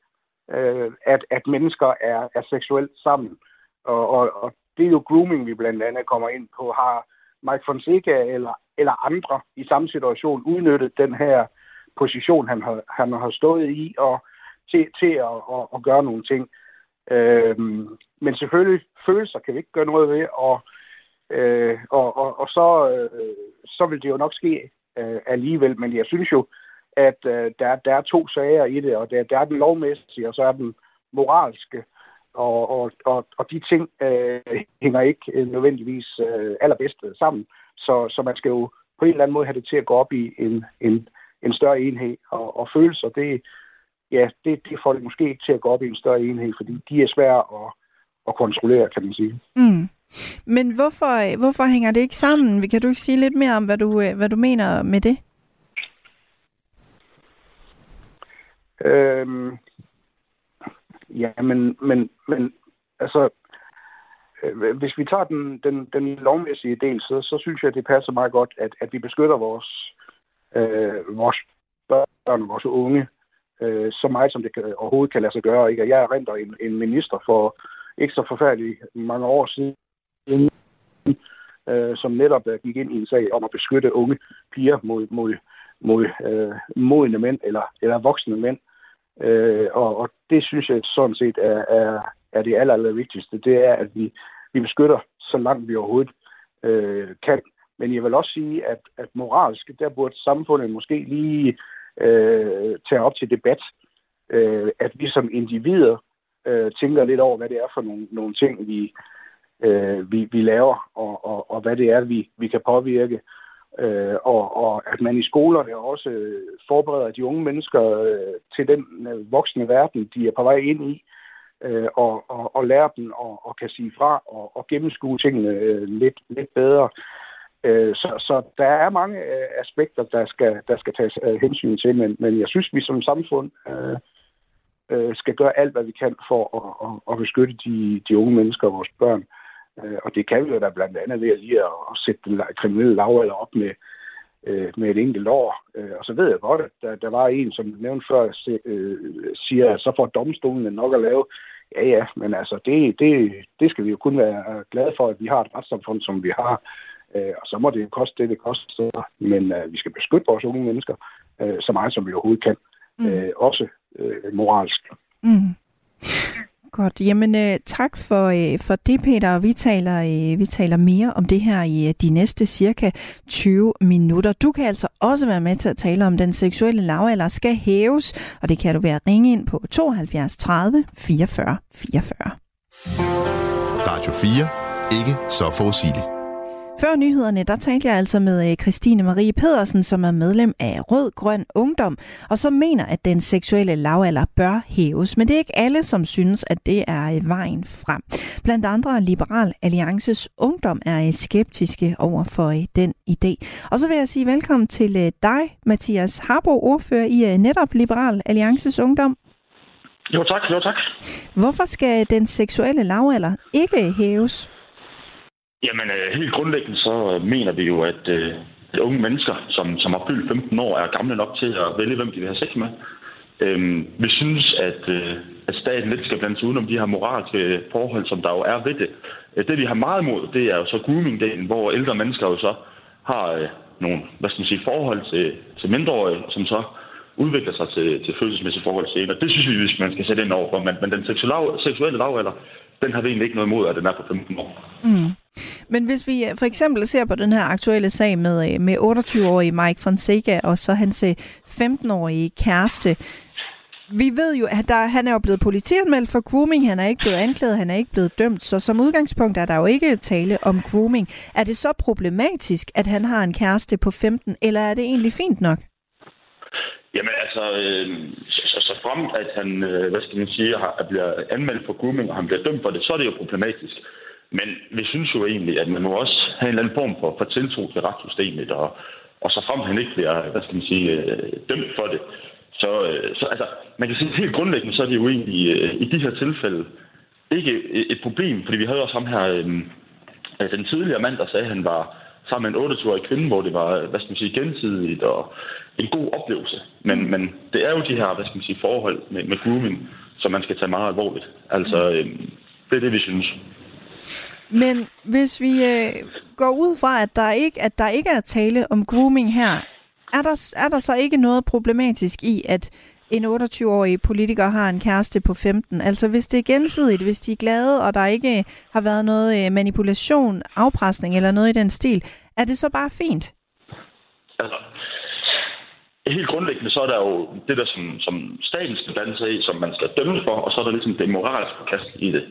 øh, at, at mennesker er, er seksuelt sammen. Og, og, og det er jo grooming, vi blandt andet kommer ind på. Har Mike Fonseca eller, eller andre i samme situation udnyttet den her position, han har, han har stået i, og til, til at, at, at gøre nogle ting. Øhm, men selvfølgelig, følelser kan vi ikke gøre noget ved, og Øh, og, og, og så, øh, så vil det jo nok ske øh, alligevel. Men jeg synes jo, at øh, der, der er to sager i det, og der, der er den lovmæssige, og så er den moralske. Og, og, og, og de ting øh, hænger ikke øh, nødvendigvis øh, allerbedst sammen. Så, så man skal jo på en eller anden måde have det til at gå op i en, en, en større enhed. Og, og følelser, det, ja, det, det får det måske ikke til at gå op i en større enhed, fordi de er svære at, at kontrollere, kan man sige. Mm. Men hvorfor, hvorfor hænger det ikke sammen? Kan du ikke sige lidt mere om, hvad du, hvad du mener med det? Øhm, ja, men, men, men altså, øh, hvis vi tager den, den, den lovmæssige del, så, så synes jeg, det passer meget godt, at, at vi beskytter vores, øh, vores børn og vores unge øh, så meget, som det kan, overhovedet kan lade sig gøre. Ikke? Og jeg erindrer en, en minister for ikke så forfærdeligt mange år siden, øh, som netop øh, gik ind i en sag om at beskytte unge piger mod, mod, mod øh, modne mænd eller, eller voksne mænd. Øh, og, og det synes jeg sådan set er, er, er det aller, aller vigtigste. Det er, at vi, vi beskytter så langt vi overhovedet øh, kan. Men jeg vil også sige, at, at moralsk, der burde samfundet måske lige øh, tage op til debat, øh, at vi som individer øh, tænker lidt over, hvad det er for nogle, nogle ting, vi, øh, vi, vi laver, og, og, og hvad det er, vi, vi kan påvirke. Øh, og, og at man i skolerne også øh, forbereder de unge mennesker øh, til den øh, voksne verden, de er på vej ind i, øh, og, og, og lærer dem og, og kan sige fra og, og gennemskue tingene øh, lidt, lidt bedre. Øh, så, så der er mange øh, aspekter, der skal, der skal tages øh, hensyn til, men, men jeg synes, vi som samfund øh, øh, skal gøre alt, hvad vi kan for at, at, at beskytte de, de unge mennesker og vores børn. Øh, og det kan vi jo da blandt andet ved at lige at, at sætte den kriminelle lavalder op med, øh, med et enkelt år. Øh, og så ved jeg godt, at der, der var en, som nævnte før, øh, siger, at så får domstolen nok at lave. Ja, ja, men altså, det, det, det skal vi jo kun være glade for, at vi har et retssamfund, som vi har. Øh, og så må det jo koste det, det koster. Men øh, vi skal beskytte vores unge mennesker øh, så meget, som vi overhovedet kan. Mm. Øh, også øh, moralsk. Mm. Godt. Jamen, øh, tak for, øh, for det, Peter. Vi taler, øh, vi taler mere om det her i øh, de næste cirka 20 minutter. Du kan altså også være med til at tale om, den seksuelle lavalder skal hæves, og det kan du være at ringe ind på 72 30 44 44. Radio 4. Ikke så forudsigeligt. Før nyhederne, der talte jeg altså med øh, Christine Marie Pedersen, som er medlem af Rød Grøn Ungdom, og som mener, at den seksuelle lavalder bør hæves. Men det er ikke alle, som synes, at det er øh, vejen frem. Blandt andre Liberal Alliances Ungdom er øh, skeptiske over for den idé. Og så vil jeg sige velkommen til dig, Mathias Harbo, ordfører i netop Liberal Alliances Ungdom. Jo tak, jo tak. Hvorfor skal den seksuelle lavalder ikke hæves? Jamen, øh, helt grundlæggende så øh, mener vi jo, at, øh, at unge mennesker, som, som har fyldt 15 år, er gamle nok til at vælge, hvem de vil have sex med. Øhm, vi synes, at, øh, at staten lidt skal blande sig udenom de her moralske forhold, som der jo er ved det. Øh, det, vi har meget imod, det er jo så grooming-delen, hvor ældre mennesker jo så har øh, nogle hvad skal man sige, forhold til, til mindreårige, som så udvikler sig til, til følelsesmæssige forhold senere. Det synes vi, hvis man skal sætte ind over for. Men, men den seksuelle, seksuelle lavalder, den har vi egentlig ikke noget imod, at den er på 15 år. Mm. Men hvis vi øh, for eksempel ser på den her aktuelle sag med, øh, med 28-årige Mike Fonseca og så hans 15-årige øh, kæreste, vi ved jo, at der, han er jo blevet politianmeldt for grooming, han er ikke blevet anklaget, han er ikke blevet dømt, så som udgangspunkt er der jo ikke tale om grooming. Er det så problematisk, at han har en kæreste på 15, eller er det egentlig fint nok? Jamen altså, øh, så, så frem at han, øh, hvad skal man sige, har, bliver anmeldt for grooming, og han bliver dømt for det, så er det jo problematisk. Men vi synes jo egentlig, at man må også have en eller anden form for, for tiltro til retssystemet, og, og så frem han ikke bliver, hvad skal man sige, øh, dømt for det. Så, øh, så altså, man kan sige, helt grundlæggende, så er det jo egentlig i de her tilfælde ikke et problem, fordi vi havde også ham her, altså, den tidligere mand, der sagde, at han var sammen med en 28-årig kvinde, hvor det var, hvad skal man sige, gensidigt og en god oplevelse. Men, men det er jo de her, hvad skal man sige, forhold med, med grooming, som man skal tage meget alvorligt. Altså, øh, det er det, vi synes. Men hvis vi øh, går ud fra, at der, ikke, at der ikke er tale om grooming her, er der, er der så ikke noget problematisk i, at en 28-årig politiker har en kæreste på 15. Altså hvis det er gensidigt, hvis de er glade, og der ikke øh, har været noget øh, manipulation, afpresning eller noget i den stil, er det så bare fint? Altså, helt grundlæggende, så er der jo det der, som, som staten skal blande sig i, som man skal dømme for, og så er der ligesom det moralske kast i det.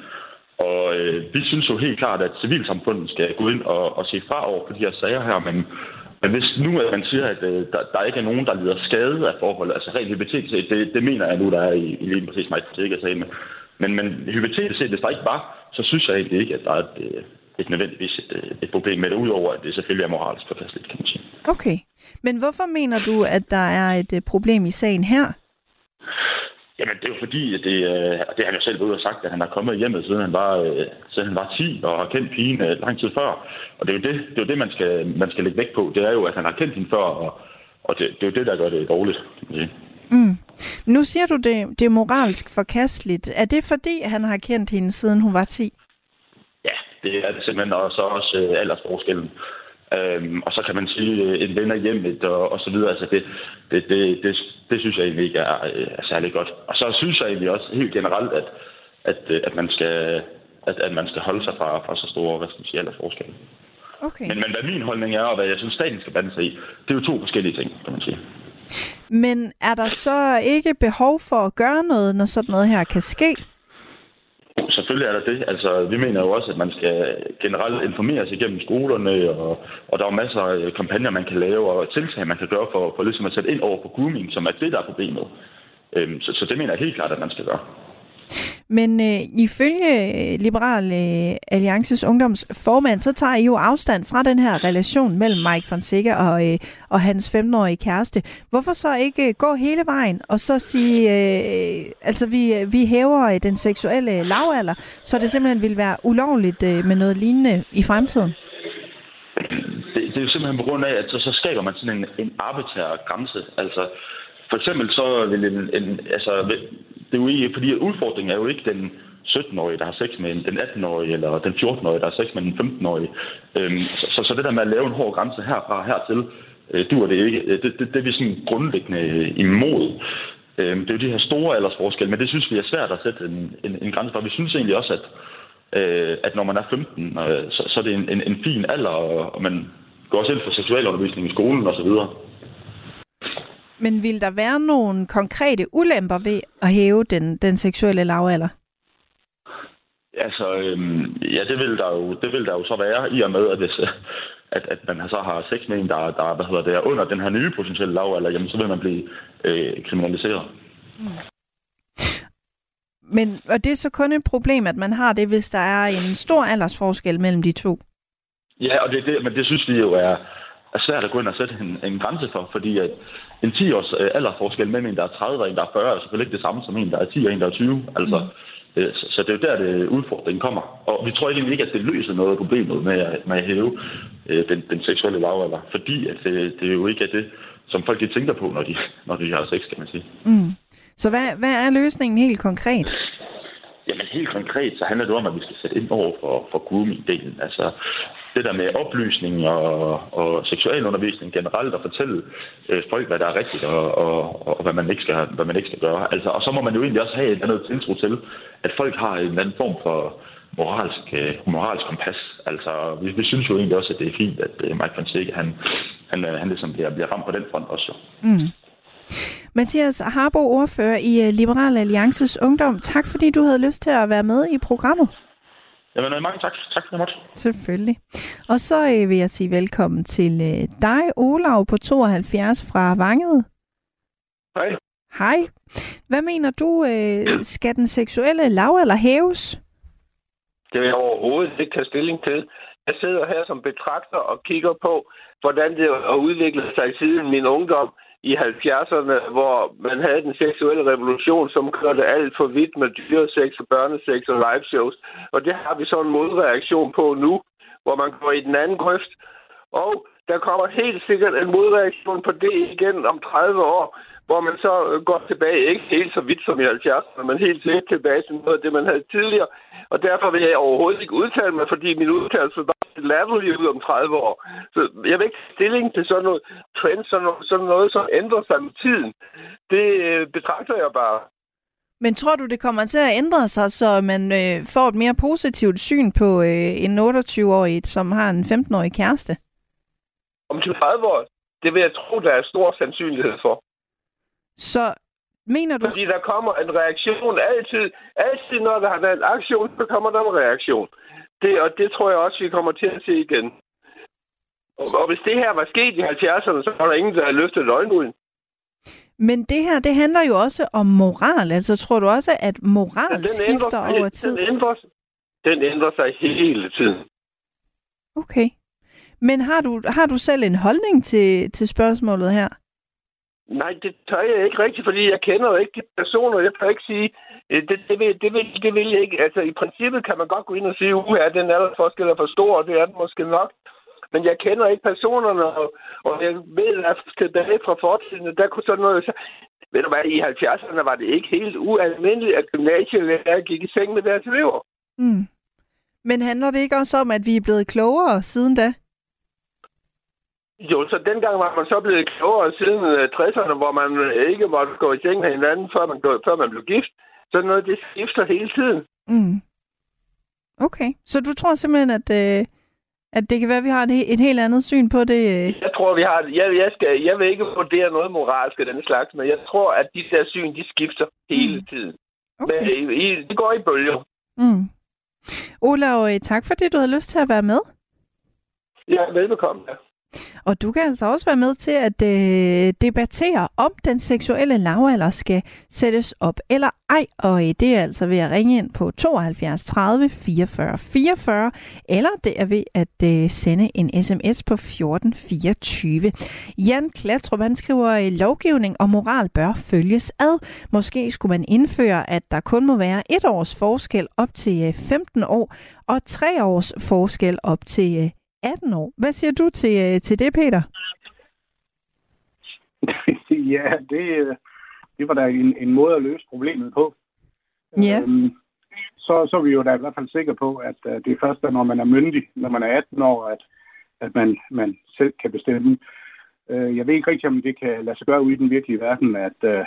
Og øh, vi synes jo helt klart, at civilsamfundet skal gå ind og, og se fra over på de her sager her, men, men hvis nu at man siger, at øh, der, der ikke er nogen, der lider skade af forholdet, altså rent hypotetisk set, det, det mener jeg nu, der er i, i lige præcis mig, det ikke sagen, men, men hypotetisk set, hvis der ikke var, så synes jeg egentlig ikke, at der er et, øh, et nødvendigvis et, øh, et problem med det, udover at det selvfølgelig er moralsk forkasteligt, kan man sige. Okay. Men hvorfor mener du, at der er et øh, problem i sagen her? Jamen, det er jo fordi, at det, det har han jo selv ude og sagt, at han har kommet hjemme, siden han var, siden han var 10 og har kendt pigen lang tid før. Og det er jo det, det, er jo det man, skal, man skal lægge vægt på. Det er jo, at han har kendt hende før, og, og det, det er jo det, der gør det dårligt. Mm. Nu siger du, det, det er moralsk forkasteligt. Er det fordi, han har kendt hende, siden hun var 10? Ja, det er det simpelthen, og så også øh, aldersforskellen. Øhm, og så kan man sige øh, en ven af hjemmet og, og så videre. Altså det, det, det, det, det synes jeg egentlig ikke er, øh, er særlig godt. Og så synes jeg egentlig også helt generelt, at, at, øh, at, man, skal, at, at man skal holde sig fra, fra så store hvad skal man sige, aldersforskelle. Okay. Men, men hvad min holdning er, og hvad jeg synes, staten skal bande sig i, det er jo to forskellige ting, kan man sige. Men er der så ikke behov for at gøre noget, når sådan noget her kan ske? Selvfølgelig er der det. Altså, vi mener jo også, at man skal generelt informere sig igennem skolerne, og, og der er masser af øh, kampagner, man kan lave, og tiltag, man kan gøre for, for ligesom at sætte ind over på grooming, som er det, der er problemet. Øhm, så, så det mener jeg helt klart, at man skal gøre. Men øh, ifølge øh, Liberal øh, Alliances ungdomsformand, så tager I jo afstand fra den her relation mellem Mike Fonseca og, øh, og hans 15-årige kæreste. Hvorfor så ikke øh, gå hele vejen og så sige, øh, altså vi, øh, vi hæver øh, den seksuelle øh, lavalder, så det simpelthen vil være ulovligt øh, med noget lignende i fremtiden? Det, det er jo simpelthen på grund af, at så, så skaber man sådan en, en arbitrær grænse. Altså, for eksempel så vil en, en altså, det er jo ikke, fordi udfordringen er jo ikke den 17-årige, der har sex med den 18-årige, eller den 14-årige, der har sex med den 15-årige. Øhm, så, så, så det der med at lave en hård grænse herfra og hertil, øh, dur det ikke. Øh, det, det, det er vi sådan grundlæggende øh, imod. Øhm, det er jo de her store aldersforskelle, men det synes vi er svært at sætte en, en, en grænse for. Vi synes egentlig også, at, øh, at når man er 15, øh, så, så er det en, en, en fin alder, og, og man går også ind for seksualundervisning i skolen osv. Men vil der være nogle konkrete ulemper ved at hæve den, den seksuelle lavalder? Altså, øhm, ja, det vil, der jo, det vil der jo så være, i og med, at, hvis, at, at man så har sex med en, der, der hvad hedder det, er under den her nye potentielle lavalder, jamen så vil man blive øh, kriminaliseret. Mm. Men og det er så kun et problem, at man har det, hvis der er en stor aldersforskel mellem de to? Ja, og det, det, men det synes vi jo er, er svært at gå ind og sætte en, en grænse for, fordi at en 10-års øh, aldersforskel mellem en, der er 30 og en, der er 40, er selvfølgelig ikke det samme som en, der er 10 og en, der er 20. Altså, mm. øh, så, så det er jo der, det udfordringen kommer. Og vi tror egentlig ikke, at det løser noget af problemet med, at, med at hæve øh, den, den seksuelle lavalder, fordi at det, det er jo ikke er det, som folk de tænker på, når de, når de har sex, kan man sige. Mm. Så hvad, hvad er løsningen helt konkret? Jamen helt konkret, så handler det om, at vi skal sætte ind over for, for grooming-delen. Altså det der med oplysning og, og seksualundervisning generelt, og fortælle øh, folk, hvad der er rigtigt, og, og, og hvad, man ikke skal, hvad man ikke skal gøre. Altså, og så må man jo egentlig også have et andet tiltro til, at folk har en anden form for moralsk, øh, moralsk kompas. Altså, vi, vi synes jo egentlig også, at det er fint, at øh, Mike Fonseca, han, han, øh, han ligesom bliver, bliver ramt på den front også. Mm. Mathias Harbo, ordfører i øh, Liberal Alliances Ungdom. Tak fordi du havde lyst til at være med i programmet. Jamen, øh, mange tak. Tak for det, Selvfølgelig. Og så øh, vil jeg sige velkommen til øh, dig, Olav på 72 fra Vanget. Hej. Hej. Hvad mener du, øh, skal den seksuelle lav eller hæves? Det vil jeg overhovedet ikke tage stilling til. Jeg sidder her som betragter og kigger på, hvordan det har udviklet sig siden min ungdom i 70'erne, hvor man havde den seksuelle revolution, som kørte alt for vidt med dyresex og børnesex og live shows. Og det har vi så en modreaktion på nu, hvor man går i den anden grøft. Og der kommer helt sikkert en modreaktion på det igen om 30 år, hvor man så øh, går tilbage, ikke helt så vidt som i 70'erne, men helt lidt tilbage til noget af det, man havde tidligere. Og derfor vil jeg overhovedet ikke udtale mig, fordi min udtalelse var latterlig ud om 30 år. Så jeg vil ikke stilling til sådan noget trend, sådan noget, sådan noget som ændrer sig med tiden. Det øh, betragter jeg bare. Men tror du, det kommer til at ændre sig, så man øh, får et mere positivt syn på øh, en 28-årig, som har en 15-årig kæreste? Om 30 år? Det vil jeg tro, der er stor sandsynlighed for. Så mener du... Fordi der kommer en reaktion altid. Altid, når der har været en aktion, så kommer der en reaktion. Det, og det tror jeg også, vi kommer til at se igen. Og, og hvis det her var sket i 70'erne, så var der ingen, der havde løftet løgnruden. Men det her, det handler jo også om moral. Altså, tror du også, at moral ja, den skifter ændrer, over tid? Den ændrer, den ændrer sig hele tiden. Okay. Men har du, har du selv en holdning til, til spørgsmålet her? Nej, det tør jeg ikke rigtigt, fordi jeg kender jo ikke de personer. Jeg kan ikke sige, øh, det, det, vil, det, vil, det vil jeg ikke. Altså, i princippet kan man godt gå ind og sige, uha, den aldersforskel er for stor, og det er den måske nok. Men jeg kender ikke personerne, og, og jeg ved, at tilbage fra fortiden, der kunne sådan noget... Så, ved du hvad, i 70'erne var det ikke helt ualmindeligt, at gymnasielærer gik i seng med deres elever. Mm. Men handler det ikke også om, at vi er blevet klogere siden da? Jo, så dengang var man så blevet klogere siden 60'erne, hvor man ikke måtte gå i seng med hinanden, før man, før man blev gift. Så noget, det skifter hele tiden. Mm. Okay, så du tror simpelthen, at, øh, at det kan være, at vi har et, et helt andet syn på det? Øh? Jeg tror, vi har jeg, jeg, skal, jeg vil ikke vurdere noget moralsk af den slags, men jeg tror, at de der syn, de skifter hele mm. tiden. Okay. Men i, det går i bølger. Mm. Olav, øh, tak fordi du havde lyst til at være med. Ja, velbekomme. Ja. Og du kan altså også være med til at øh, debattere, om den seksuelle lavalder skal sættes op eller ej. Og øh, det er altså ved at ringe ind på 72 30 44 44, eller det er ved at øh, sende en sms på 14 24. Jan Klatrup, han skriver, at lovgivning og moral bør følges ad. Måske skulle man indføre, at der kun må være et års forskel op til øh, 15 år, og tre års forskel op til øh, 18 år. Hvad siger du til, øh, til det, Peter? ja, det, det var da en, en måde at løse problemet på. Ja. Øhm, så, så er vi jo da i hvert fald sikre på, at uh, det er først, når man er myndig, når man er 18 år, at, at man, man selv kan bestemme. Uh, jeg ved ikke rigtig, om det kan lade sig gøre ude i den virkelige verden, at, uh,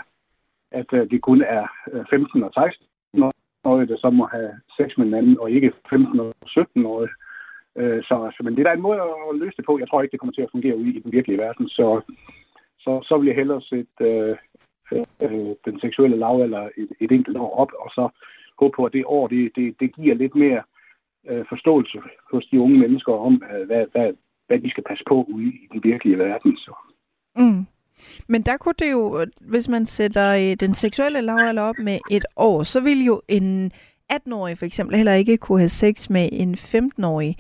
at uh, det kun er 15 og 16 år, der så må have sex med hinanden, og ikke 15 og 17 år. Øh, så, så, men det er da en måde at løse det på. Jeg tror ikke, det kommer til at fungere ude i den virkelige verden. Så, så, så vil jeg hellere sætte øh, øh, den seksuelle lavalder et, et enkelt år op, og så håbe på, at det år, det, det, det giver lidt mere øh, forståelse hos de unge mennesker om, øh, hvad, hvad, hvad de skal passe på ude i den virkelige verden. Så. Mm. Men der kunne det jo, hvis man sætter øh, den seksuelle lavalder op med et år, så vil jo en 18-årig for eksempel heller ikke kunne have sex med en 15-årig.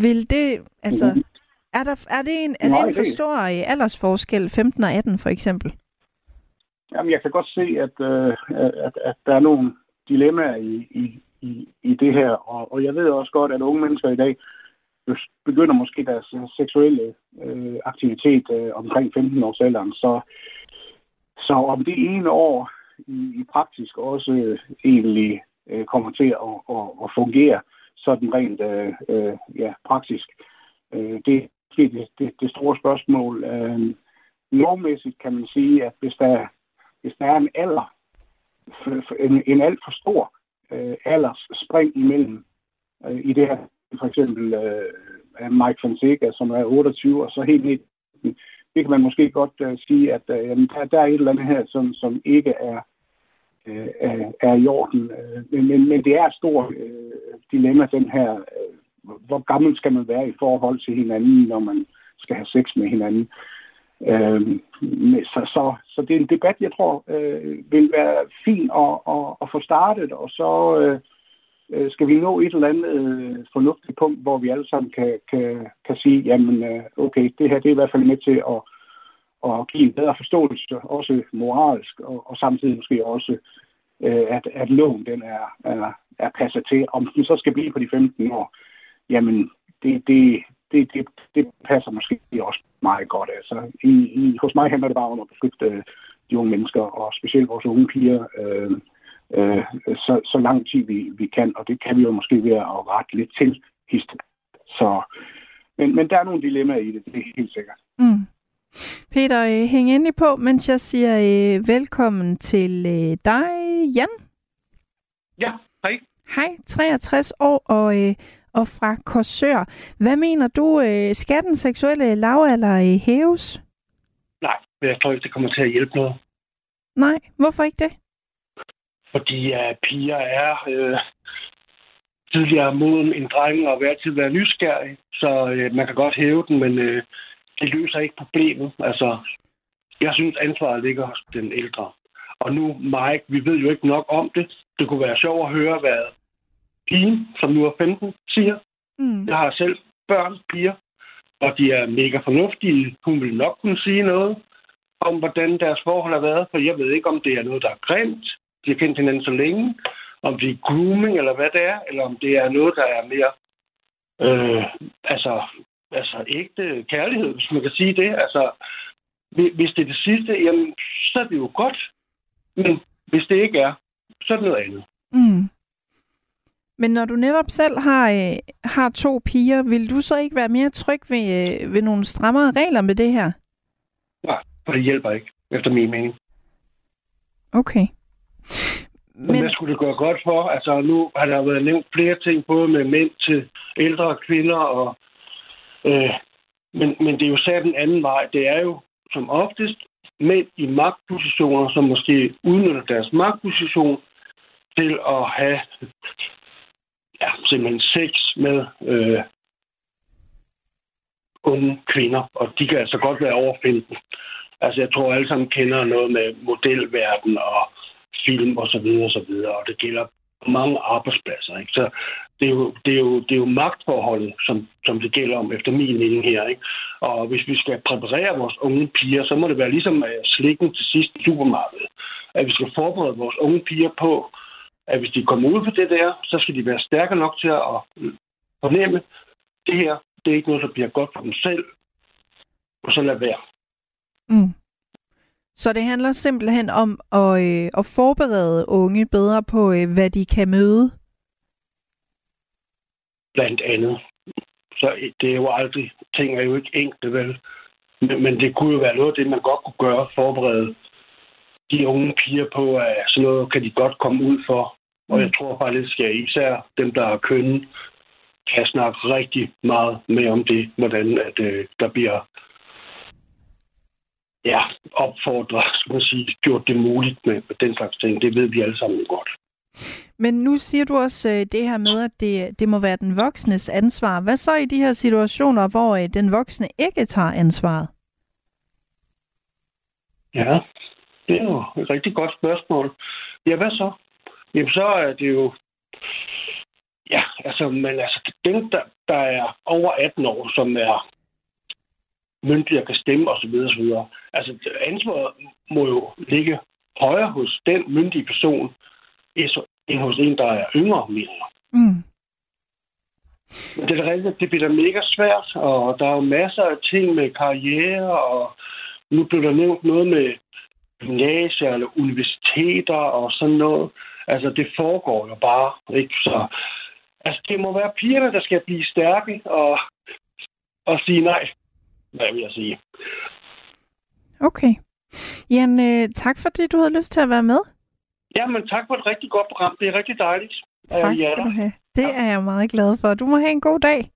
Vil det, altså, er, der, er det en, er det en for stor øh, aldersforskel, 15 og 18 for eksempel? Jamen, jeg kan godt se, at, øh, at, at der er nogle dilemmaer i, i, i, i det her, og, og jeg ved også godt, at unge mennesker i dag begynder måske deres seksuelle øh, aktivitet øh, omkring 15 års alderen, så, så om det ene år i, i praktisk også øh, egentlig øh, kommer til at, at, at fungere sådan rent øh, øh, ja, praktisk. Øh, det er det, det, det store spørgsmål. Øh, lovmæssigt kan man sige, at hvis der, hvis der er en alder, en, en alt for stor øh, aldersspring imellem, øh, i det her for eksempel øh, Mike Fonseca, som er 28, og så helt ned det kan man måske godt uh, sige, at uh, jamen, der, der er et eller andet her, som, som ikke er, uh, er, er i orden. Uh, men, men, men det er et stort uh, dilemma, den her, uh, hvor gammel skal man være i forhold til hinanden, når man skal have sex med hinanden. Uh, så, så, så det er en debat, jeg tror, uh, vil være fin at, at, at få startet, og så... Uh, øh, skal vi nå et eller andet øh, fornuftigt punkt, hvor vi alle sammen kan, kan, kan sige, jamen øh, okay, det her det er i hvert fald med til at, at give en bedre forståelse, også moralsk, og, og samtidig måske også, øh, at, at loven den er, er, er passet til. Om den så skal blive på de 15 år, jamen det, det, det, det, det passer måske også meget godt. Altså, i, i, hos mig handler det bare om at beskytte øh, de unge mennesker, og specielt vores unge piger, øh, øh, så, så lang tid vi, vi kan, og det kan vi jo måske ved at rette lidt til hist. Så, men, men der er nogle dilemmaer i det, det er helt sikkert. Mm. Peter, øh, hæng endelig på, mens jeg siger øh, velkommen til øh, dig, Jan. Ja, hej. Hej, 63 år og, øh, og fra Korsør. Hvad mener du, øh, skal den seksuelle lavalder øh, hæves? Nej, jeg tror ikke, det kommer til at hjælpe noget. Nej, hvorfor ikke det? Fordi uh, piger er øh, tidligere moden en dreng og hver tid være nysgerrig, så øh, man kan godt hæve den, men øh, det løser ikke problemet. Altså, jeg synes, ansvaret ligger hos den ældre. Og nu, Mike, vi ved jo ikke nok om det. Det kunne være sjovt at høre, hvad pigen, som nu er 15, siger. Mm. Jeg har selv børn, piger, og de er mega fornuftige. Hun vil nok kunne sige noget om, hvordan deres forhold har været, for jeg ved ikke, om det er noget, der er grimt. De har kendt hinanden så længe. Om det er grooming, eller hvad det er, eller om det er noget, der er mere øh, altså, altså ægte kærlighed, hvis man kan sige det. Altså, hvis det er det sidste, jamen, så er det jo godt. Men hvis det ikke er, så er det noget andet. Mm. Men når du netop selv har, øh, har to piger, vil du så ikke være mere tryg ved, øh, ved nogle strammere regler med det her? Nej, for det hjælper ikke, efter min mening. Okay. Men, Men hvad skulle det gøre godt for? Altså, nu har der været nævnt flere ting, både med mænd til ældre kvinder, og, øh, men, men det er jo sat den anden vej. Det er jo som oftest mænd i magtpositioner, som måske udnytter deres magtposition til at have ja, simpelthen sex med øh, unge kvinder, og de kan altså godt være over 15. Altså, jeg tror, alle sammen kender noget med modelverden og film og så videre og så videre, og det gælder mange arbejdspladser. Ikke? Så det er, jo, det, er jo, det er jo magtforholdet, som, som det gælder om efter min mening her. Ikke? Og hvis vi skal præparere vores unge piger, så må det være ligesom slikken til sidst i supermarkedet. At vi skal forberede vores unge piger på, at hvis de kommer ud på det der, så skal de være stærke nok til at øh, fornemme, det her, det er ikke noget, der bliver godt for dem selv, og så lad være. Mm. Så det handler simpelthen om at, øh, at forberede unge bedre på, øh, hvad de kan møde? Blandt andet. Så det er jo aldrig, ting er jo ikke enkelt, vel? Men, men det kunne jo være noget af det, man godt kunne gøre, forberede de unge piger på, at sådan noget kan de godt komme ud for. Og jeg mm. tror faktisk, at især dem, der er kønne, kan snakke rigtig meget mere om det, hvordan at, øh, der bliver ja, opfordre, skal man sige, gjort det muligt med, med den slags ting. Det ved vi alle sammen godt. Men nu siger du også øh, det her med, at det, det må være den voksnes ansvar. Hvad så i de her situationer, hvor øh, den voksne ikke tager ansvaret? Ja, det er jo et rigtig godt spørgsmål. Ja, hvad så? Jamen, så er det jo... Ja, altså, men altså, dem, der, der er over 18 år, som er myndige og kan stemme osv. osv. Altså, ansvaret må jo ligge højere hos den myndige person, end hos en, der er yngre, mener mm. Men det er rigtigt, det bliver da mega svært, og der er jo masser af ting med karriere, og nu bliver der nævnt noget med gymnasier eller universiteter og sådan noget. Altså, det foregår jo bare, ikke? Så, altså, det må være pigerne, der skal blive stærke og, og sige nej, hvad vil jeg sige. Okay. Jan, øh, tak fordi du havde lyst til at være med. Jamen, tak for et rigtig godt program. Det er rigtig dejligt. Tak skal du have. Det ja. er jeg meget glad for. Du må have en god dag.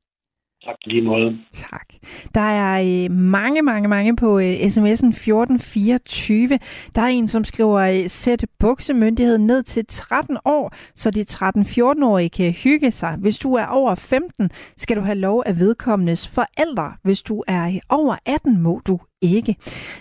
Tak lige måde. Tak. Der er øh, mange, mange, mange på øh, sms'en 1424. Der er en, som skriver, øh, sæt buksemyndigheden ned til 13 år, så de 13-14-årige kan hygge sig. Hvis du er over 15, skal du have lov af vedkommendes forældre. Hvis du er over 18, må du ikke.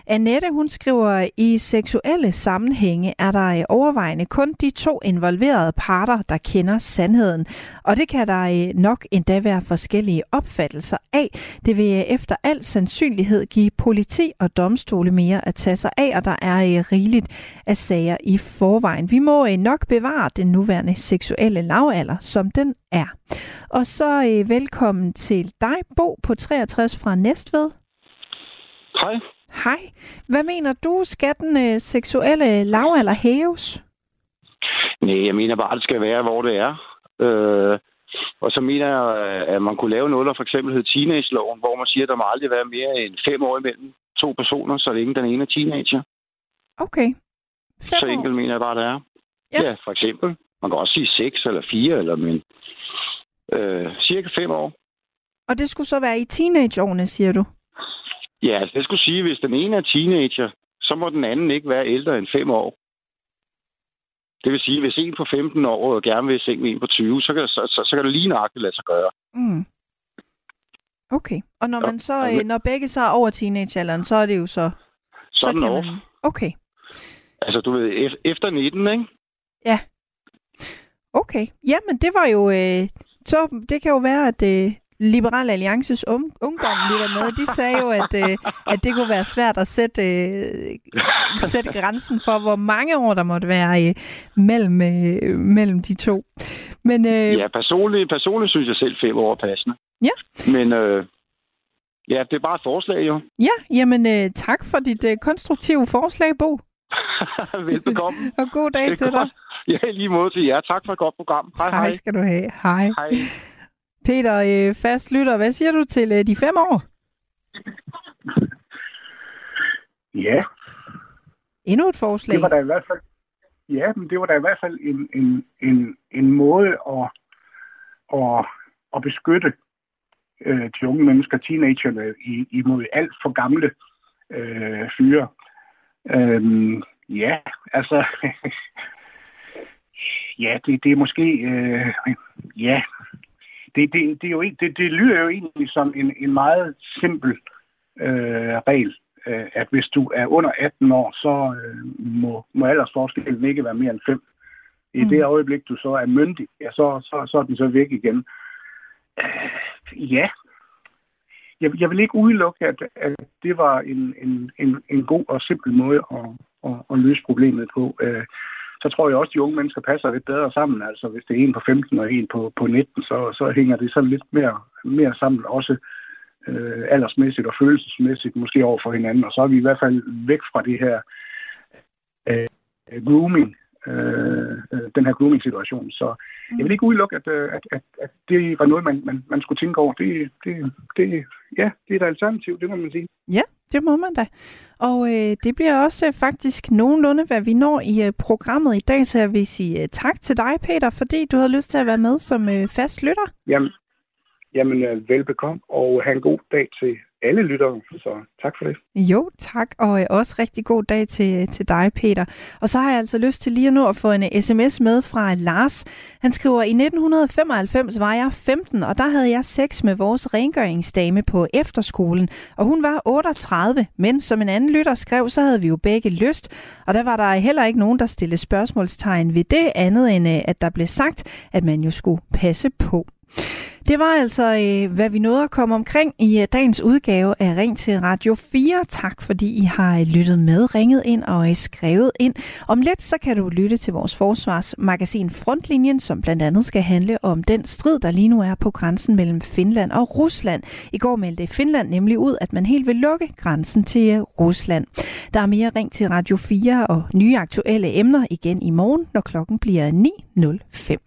Annette, hun skriver, i seksuelle sammenhænge er der overvejende kun de to involverede parter, der kender sandheden. Og det kan der øh, nok endda være forskellige opfattelser af. Det vil øh, efter al sandsynlighed give politi og domstole mere at tage sig af, og der er øh, rigeligt af sager i forvejen. Vi må nok bevare den nuværende seksuelle lavalder, som den er. Og så velkommen til dig, Bo på 63 fra Næstved. Hej. Hej. Hvad mener du, skal den øh, seksuelle lavalder hæves? Nej, jeg mener bare, at det skal være, hvor det er. Øh, og så mener jeg, at man kunne lave noget, der for eksempel hed teenage-loven, hvor man siger, at der må aldrig være mere end fem år imellem to personer, så længe den ene er teenager. Okay. Fem så enkelt mener jeg bare, det er. Ja. ja, for eksempel. Man kan også sige seks eller fire, eller men øh, cirka fem år. Og det skulle så være i teenageårene, siger du? Ja, altså det skulle sige, at hvis den ene er teenager, så må den anden ikke være ældre end fem år. Det vil sige, at hvis en på 15 år og gerne vil se med en på 20, så kan, så, så, så kan det lige nøjagtigt lade sig gøre. Mm. Okay. Og når man så, ja, når begge så er over teenagealderen, så er det jo så... Så, så kan man... Okay. Altså, du ved, efter 19, ikke? Ja. Okay. Jamen, det var jo... Øh, så det kan jo være, at øh, Liberal Alliances um, ungdom lytter med. De sagde jo, at, øh, at det kunne være svært at sætte, øh, sætte grænsen for, hvor mange år der måtte være øh, mellem, øh, mellem de to. Men, øh, ja, personligt, personligt synes jeg selv fem år er passende. Ja. Men øh, ja, det er bare et forslag jo. Ja, jamen øh, tak for dit øh, konstruktive forslag, Bo. Velbekomme. Og god dag til dig. Ja, lige måde til jer. Tak for et godt program. Hej, tak hej. skal du have. Hej. Hej. Peter, øh, fast lytter, hvad siger du til øh, de fem år? Ja. Endnu et forslag? Det var der i hvert fald, ja, men det var der i hvert fald en, en, en, en måde at, at, at beskytte øh, de unge mennesker, teenagerne, i, imod alt for gamle øh, fyre. Øhm, ja, altså, ja, det, det er måske, øh, ja, det, det, det, er jo, det, det lyder jo egentlig som en, en meget simpel øh, regel, øh, at hvis du er under 18 år, så øh, må, må aldersforskellen ikke være mere end 5. I mm. det øjeblik, du så er myndig, ja, så, så, så er den så væk igen. Øh, ja, jeg, jeg vil ikke udelukke, at, at det var en, en, en, en god og simpel måde at, at, at løse problemet på. Øh, så tror jeg også, at de unge mennesker passer lidt bedre sammen. Altså hvis det er en på 15 og en på, på 19, så, så hænger det sådan lidt mere, mere sammen, også øh, aldersmæssigt og følelsesmæssigt måske over for hinanden. Og så er vi i hvert fald væk fra det her øh, grooming, øh, den her grooming-situation. Så jeg vil ikke udelukke, at, øh, at, at, at det var noget, man, man, man skulle tænke over. Det, det, det, ja, det er et alternativ, det må man sige. Ja, det må man da. Og øh, det bliver også øh, faktisk nogenlunde, hvad vi når i øh, programmet i dag, så jeg vil sige øh, tak til dig, Peter, fordi du havde lyst til at være med som øh, fast lytter. Jamen, jamen øh, velbekomme, og have en god dag til alle lyttere, så tak for det. Jo, tak, og øh, også rigtig god dag til, til dig, Peter. Og så har jeg altså lyst til lige nu at få en sms med fra Lars. Han skriver, i 1995 var jeg 15, og der havde jeg sex med vores rengøringsdame på efterskolen, og hun var 38, men som en anden lytter skrev, så havde vi jo begge lyst, og der var der heller ikke nogen, der stillede spørgsmålstegn ved det andet, end øh, at der blev sagt, at man jo skulle passe på. Det var altså, øh, hvad vi nåede at komme omkring i øh, dagens udgave af Ring til Radio 4. Tak fordi I har øh, lyttet med, ringet ind og skrevet ind. Om lidt så kan du lytte til vores forsvarsmagasin Frontlinjen, som blandt andet skal handle om den strid, der lige nu er på grænsen mellem Finland og Rusland. I går meldte Finland nemlig ud, at man helt vil lukke grænsen til Rusland. Der er mere Ring til Radio 4 og nye aktuelle emner igen i morgen, når klokken bliver 9.05.